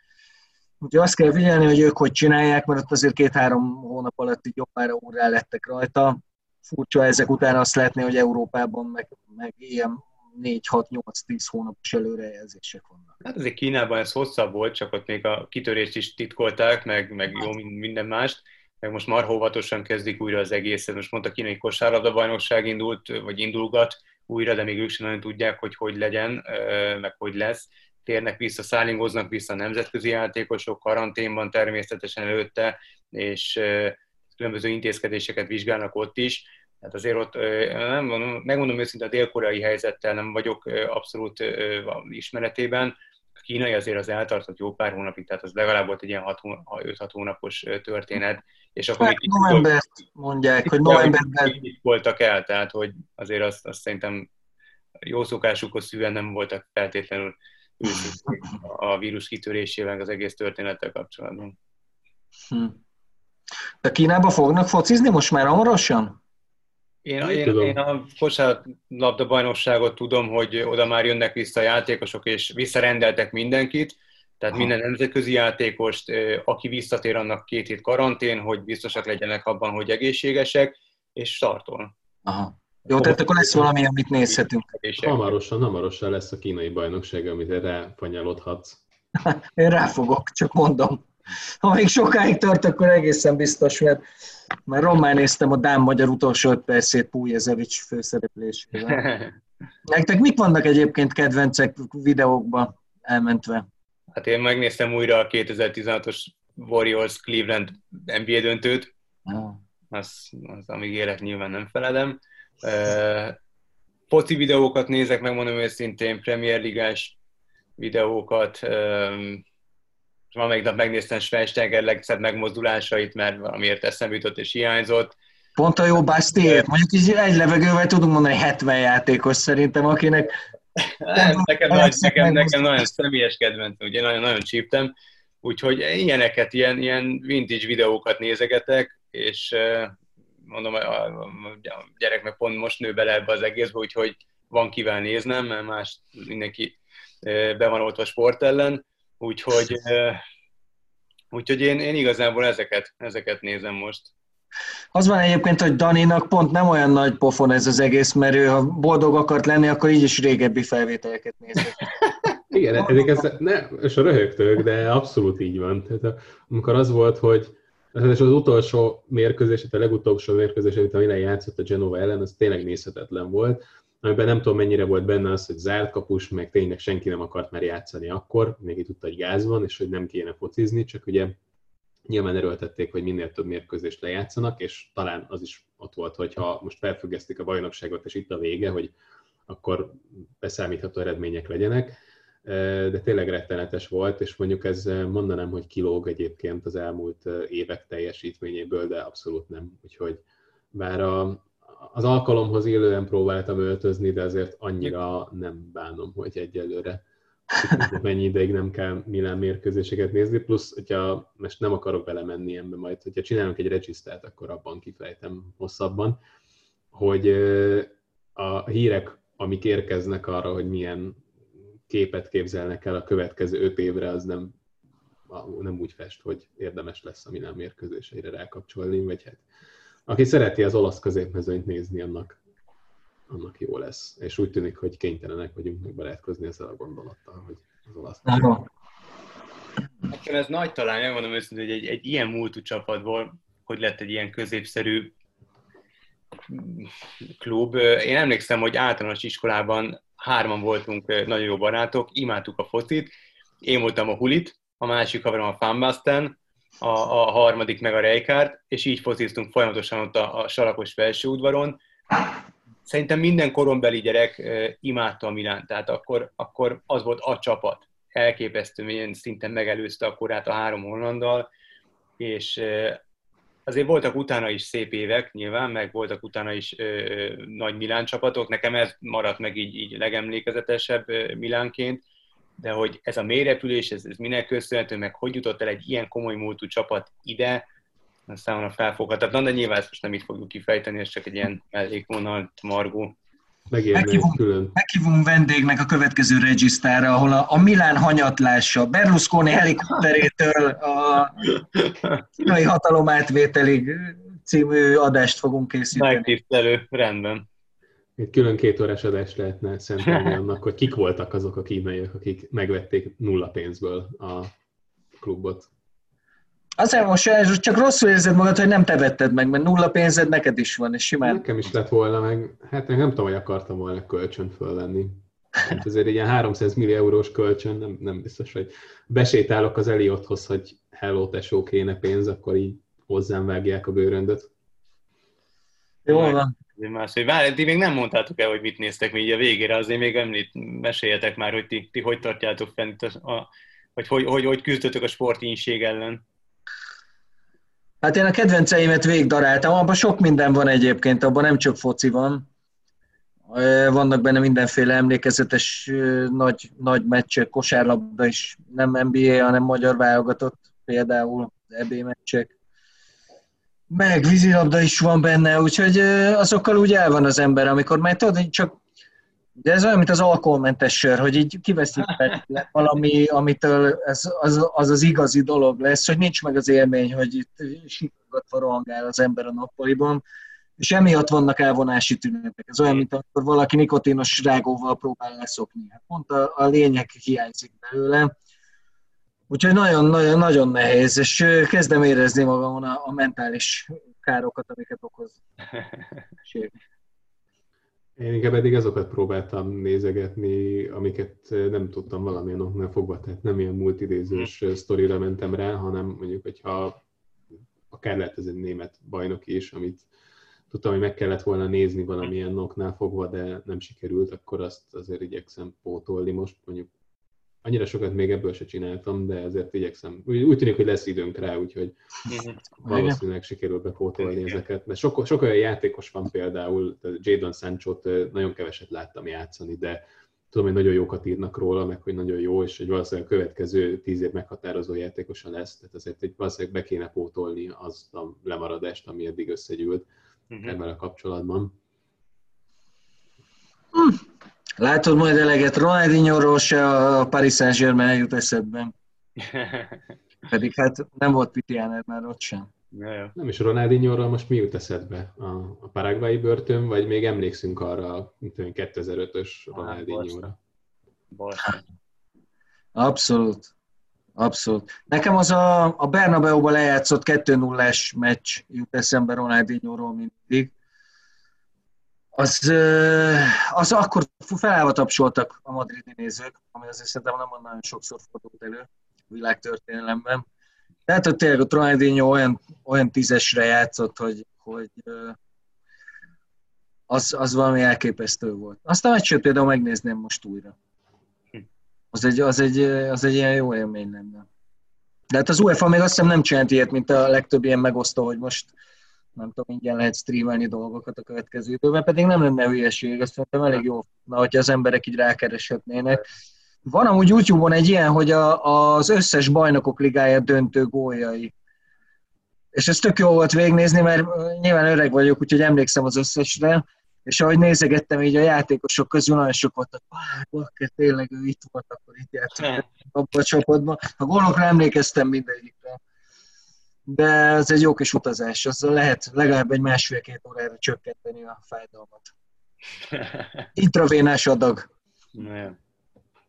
Úgyhogy azt kell figyelni, hogy ők hogy csinálják, mert ott azért két-három hónap alatt így jobbára úrrá lettek rajta. Furcsa ezek után azt látni, hogy Európában meg, meg ilyen 4-6-8-10 hónapos előrejelzések vannak. Hát azért Kínában ez hosszabb volt, csak ott még a kitörést is titkolták, meg, meg jó minden mást meg most már óvatosan kezdik újra az egészet. Most mondta kínai kosárlabda bajnokság indult, vagy indulgat újra, de még ők sem nagyon tudják, hogy hogy legyen, meg hogy lesz. Térnek vissza, szállingoznak vissza nemzetközi játékosok, karanténban természetesen előtte, és különböző intézkedéseket vizsgálnak ott is. Hát azért ott, nem mondom, megmondom őszintén, a dél-koreai helyzettel nem vagyok abszolút ismeretében, kínai azért az eltartott jó pár hónapig, tehát az legalább volt egy ilyen 5-6 hónapos történet, és akkor hát, még novembert mondják, hogy novemberben... Voltak el, tehát hogy azért azt, azt szerintem jó szokásukhoz szűen nem voltak feltétlenül a vírus kitörésével az egész történettel kapcsolatban. Hm. De Kínába fognak focizni most már hamarosan? Én, én, én a kosárlabda bajnokságot tudom, hogy oda már jönnek vissza a játékosok, és visszarendeltek mindenkit, tehát Aha. minden nemzetközi játékost, aki visszatér, annak két hét karantén, hogy biztosak legyenek abban, hogy egészségesek, és startol. Aha. Jó, tehát akkor lesz valami, amit nézhetünk. Hamarosan, hamarosan lesz a kínai bajnokság, amit ráfanyalodhatsz. Én ráfogok, csak mondom. Ha még sokáig tart, akkor egészen biztos, mert már rommá néztem a Dán-Magyar utolsó öt percét Pújezevics főszereplésével. Nektek mik vannak egyébként kedvencek videókban elmentve? Hát én megnéztem újra a 2016-os Warriors Cleveland NBA döntőt. Ah. Az, az, amíg élek, nyilván nem feledem. Foci videókat nézek, megmondom őszintén, Premier Ligás videókat, valamelyik nap megnéztem Schweinsteiger legszebb megmozdulásait, mert valamiért eszembe jutott és hiányzott. Pont a jó Bastiét. Mondjuk így egy levegővel tudunk mondani 70 játékos szerintem, akinek... Nem, nekem, nagy, nekem, nekem nagyon személyes kedvenc, ugye nagyon, nagyon csíptem. Úgyhogy ilyeneket, ilyen, ilyen vintage videókat nézegetek, és mondom, a, a gyerek meg pont most nő bele ebbe az egészbe, úgyhogy van kivel néznem, mert más mindenki be van oltva sport ellen, úgyhogy, úgyhogy én, én igazából ezeket, ezeket nézem most. Az van egyébként, hogy Daninak pont nem olyan nagy pofon ez az egész, mert ő, ha boldog akart lenni, akkor így is régebbi felvételeket nézett. Igen, eddig ez, ne, és a röhögtők, de abszolút így van. Tehát amikor az volt, hogy az utolsó mérkőzés, a legutolsó mérkőzés, amit a Milan játszott a Genova ellen, az tényleg nézhetetlen volt, amiben nem tudom mennyire volt benne az, hogy zárt kapus, meg tényleg senki nem akart már játszani akkor, itt tudta, hogy gáz van, és hogy nem kéne focizni, csak ugye nyilván erőltették, hogy minél több mérkőzést lejátszanak, és talán az is ott volt, hogy ha most felfüggesztik a bajnokságot, és itt a vége, hogy akkor beszámítható eredmények legyenek de tényleg rettenetes volt, és mondjuk ez mondanám, hogy kilóg egyébként az elmúlt évek teljesítményéből, de abszolút nem. Úgyhogy bár a, az alkalomhoz illően próbáltam öltözni, de azért annyira nem bánom, hogy egyelőre mennyi ideig nem kell Milán mérkőzéseket nézni, plusz, hogyha most nem akarok belemenni ebbe majd, hogyha csinálunk egy regisztrát, akkor abban kifejtem hosszabban, hogy a hírek, amik érkeznek arra, hogy milyen képet képzelnek el a következő öt évre, az nem, nem úgy fest, hogy érdemes lesz a Milán mérkőzéseire rákapcsolni, vagy hát aki szereti az olasz középmezőnyt nézni, annak, annak jó lesz. És úgy tűnik, hogy kénytelenek vagyunk megbarátkozni ezzel a gondolattal, hogy az olasz Nekem ez nagy talán, megmondom őszintén, hogy egy, egy ilyen múltú csapatból, hogy lett egy ilyen középszerű klub. Én emlékszem, hogy általános iskolában hárman voltunk nagyon jó barátok, imádtuk a focit, én voltam a Hulit, a másik haverom a Fanbasten, a, a harmadik meg a Rejkárt, és így fociztunk folyamatosan ott a, a Salakos felső udvaron. Szerintem minden korombeli gyerek imádta a Milán, tehát akkor, akkor az volt a csapat. Elképesztő, milyen szinten megelőzte a korát a három hollandal, és azért voltak utána is szép évek nyilván, meg voltak utána is ö, nagy Milán csapatok, nekem ez maradt meg így, így legemlékezetesebb ö, Milánként, de hogy ez a mélyrepülés, ez, ez minek köszönhető, meg hogy jutott el egy ilyen komoly múltú csapat ide, az számomra felfoghatatlan, de nyilván ezt most nem itt fogjuk kifejteni, ez csak egy ilyen mellékvonalt margó. Meghívunk, meghívunk vendégnek a következő regisztára, ahol a, a Milán hanyatlása, Berlusconi helikopterétől a kínai hatalom átvételig című adást fogunk készíteni. Megtisztelő, rendben. Egy külön két órás adást lehetne szentelni annak, hogy kik voltak azok a kínaiak, akik megvették nulla pénzből a klubot. Azért most csak rosszul érzed magad, hogy nem te vetted meg, mert nulla pénzed neked is van, és simán. Nekem is lett volna meg, hát nem tudom, hogy akartam volna kölcsön fölvenni. Hát azért egy ilyen 300 millió eurós kölcsön, nem, nem biztos, hogy besétálok az Eliothoz, hogy hello tesó kéne pénz, akkor így hozzám vágják a bőröndöt. Jó van. Más, hogy várj, ti még nem mondtátok el, hogy mit néztek még a végére, azért még említ, meséljetek már, hogy ti, ti hogy tartjátok fent, a, a, vagy hogy, hogy, hogy küzdötök a sportínség ellen. Hát én a kedvenceimet végigdaráltam, abban sok minden van egyébként, abban nem csak foci van. Vannak benne mindenféle emlékezetes nagy, nagy meccsek, kosárlabda is, nem NBA, hanem magyar válogatott, például EB meccsek. Meg vízilabda is van benne, úgyhogy azokkal úgy el van az ember, amikor már tudod, csak de ez olyan, mint az alkoholmentes sör, hogy így kiveszik valami, amitől ez, az, az az igazi dolog lesz, hogy nincs meg az élmény, hogy itt sikergatva rohangál az ember a nappaliban, és emiatt vannak elvonási tünetek. Ez olyan, mint amikor valaki nikotinos rágóval próbál leszokni. Hát pont a, a lényeg hiányzik belőle. Úgyhogy nagyon-nagyon nagyon nehéz, és kezdem érezni magamon a, a mentális károkat, amiket okoz. Én inkább eddig azokat próbáltam nézegetni, amiket nem tudtam valamilyen oknál fogva, tehát nem ilyen multidézős hmm. sztorira mentem rá, hanem mondjuk, hogyha akár lehet ez egy német bajnok is, amit tudtam, hogy meg kellett volna nézni valamilyen oknál fogva, de nem sikerült, akkor azt azért igyekszem pótolni. Most mondjuk annyira sokat még ebből se csináltam, de ezért igyekszem. Úgy, úgy tűnik, hogy lesz időnk rá, úgyhogy mhm. valószínűleg sikerül bepótolni ezeket. Mert sok, sok olyan játékos van például, Jadon Sancho-t nagyon keveset láttam játszani, de tudom, hogy nagyon jókat írnak róla, meg hogy nagyon jó, és hogy valószínűleg a következő tíz év meghatározó játékosa lesz, tehát azért egy valószínűleg be kéne pótolni azt a lemaradást, ami eddig összegyűlt uh-huh. ebben a kapcsolatban. Hm. Látod majd eleget Ronaldinho-ról se a Paris Saint-Germain jut eszedben. Pedig hát nem volt Pitiáner már ott sem. Ja, Nem is Ronaldinho-ról most mi jut eszedbe? A, a paraguayi börtön, vagy még emlékszünk arra, mint 2005-ös Ronaldinho-ra? Abszolút. Abszolút. Nekem az a, a Bernabeu-ba lejátszott 2-0-es meccs jut eszembe Ronaldinho-ról mindig az, az akkor felállva tapsoltak a madridi nézők, ami azért szerintem nem nagyon sokszor fordult elő világtörténelemben. Tehát, hogy tényleg a Ronaldinho olyan, olyan tízesre játszott, hogy, hogy az, az valami elképesztő volt. Azt a meccset például megnézném most újra. Az egy, az egy, az egy ilyen jó élmény lenne. De hát az UEFA még azt hiszem nem csinált ilyet, mint a legtöbb ilyen megosztó, hogy most nem tudom, ingyen lehet streamelni dolgokat a következő időben, pedig nem lenne hülyeség, azt szerintem elég jó, na, hogyha az emberek így rákereshetnének. Van amúgy YouTube-on egy ilyen, hogy a, az összes bajnokok ligája döntő góljai. És ez tök jó volt végignézni, mert nyilván öreg vagyok, úgyhogy emlékszem az összesre, és ahogy nézegettem így a játékosok közül, nagyon sok volt, hogy bakker, tényleg ő itt volt, akkor itt játszott abban a csapatban. A gólokra emlékeztem mindegyikre de ez egy jó kis utazás, az lehet legalább egy másfél-két órára csökkenteni a fájdalmat. Intravénás adag.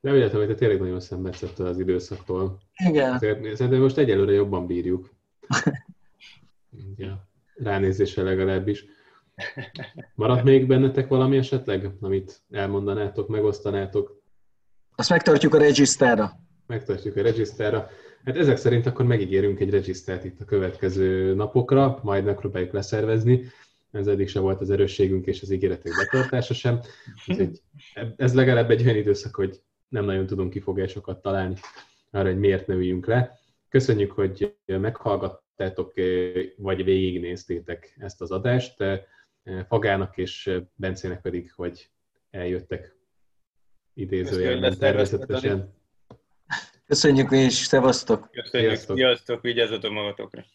De úgy hogy te tényleg nagyon szenvedsz az időszaktól. Igen. Szerintem most egyelőre jobban bírjuk. ja, ránézésre legalábbis. Maradt még bennetek valami esetleg, amit elmondanátok, megosztanátok? Azt megtartjuk a regisztára. Megtartjuk a regisztára. Hát ezek szerint akkor megígérünk egy regisztert itt a következő napokra, majd megpróbáljuk leszervezni. Ez eddig sem volt az erősségünk és az ígéretek betartása sem. Úgyhogy ez legalább egy olyan időszak, hogy nem nagyon tudunk kifogásokat találni arra, hogy miért ne üljünk le. Köszönjük, hogy meghallgattátok, vagy végignéztétek ezt az adást. Fagának és Bencének pedig, hogy eljöttek idézőjelben természetesen. Köszönjük mi is, szevasztok! Köszönjük, sziasztok, sziasztok vigyázzatok magatokra!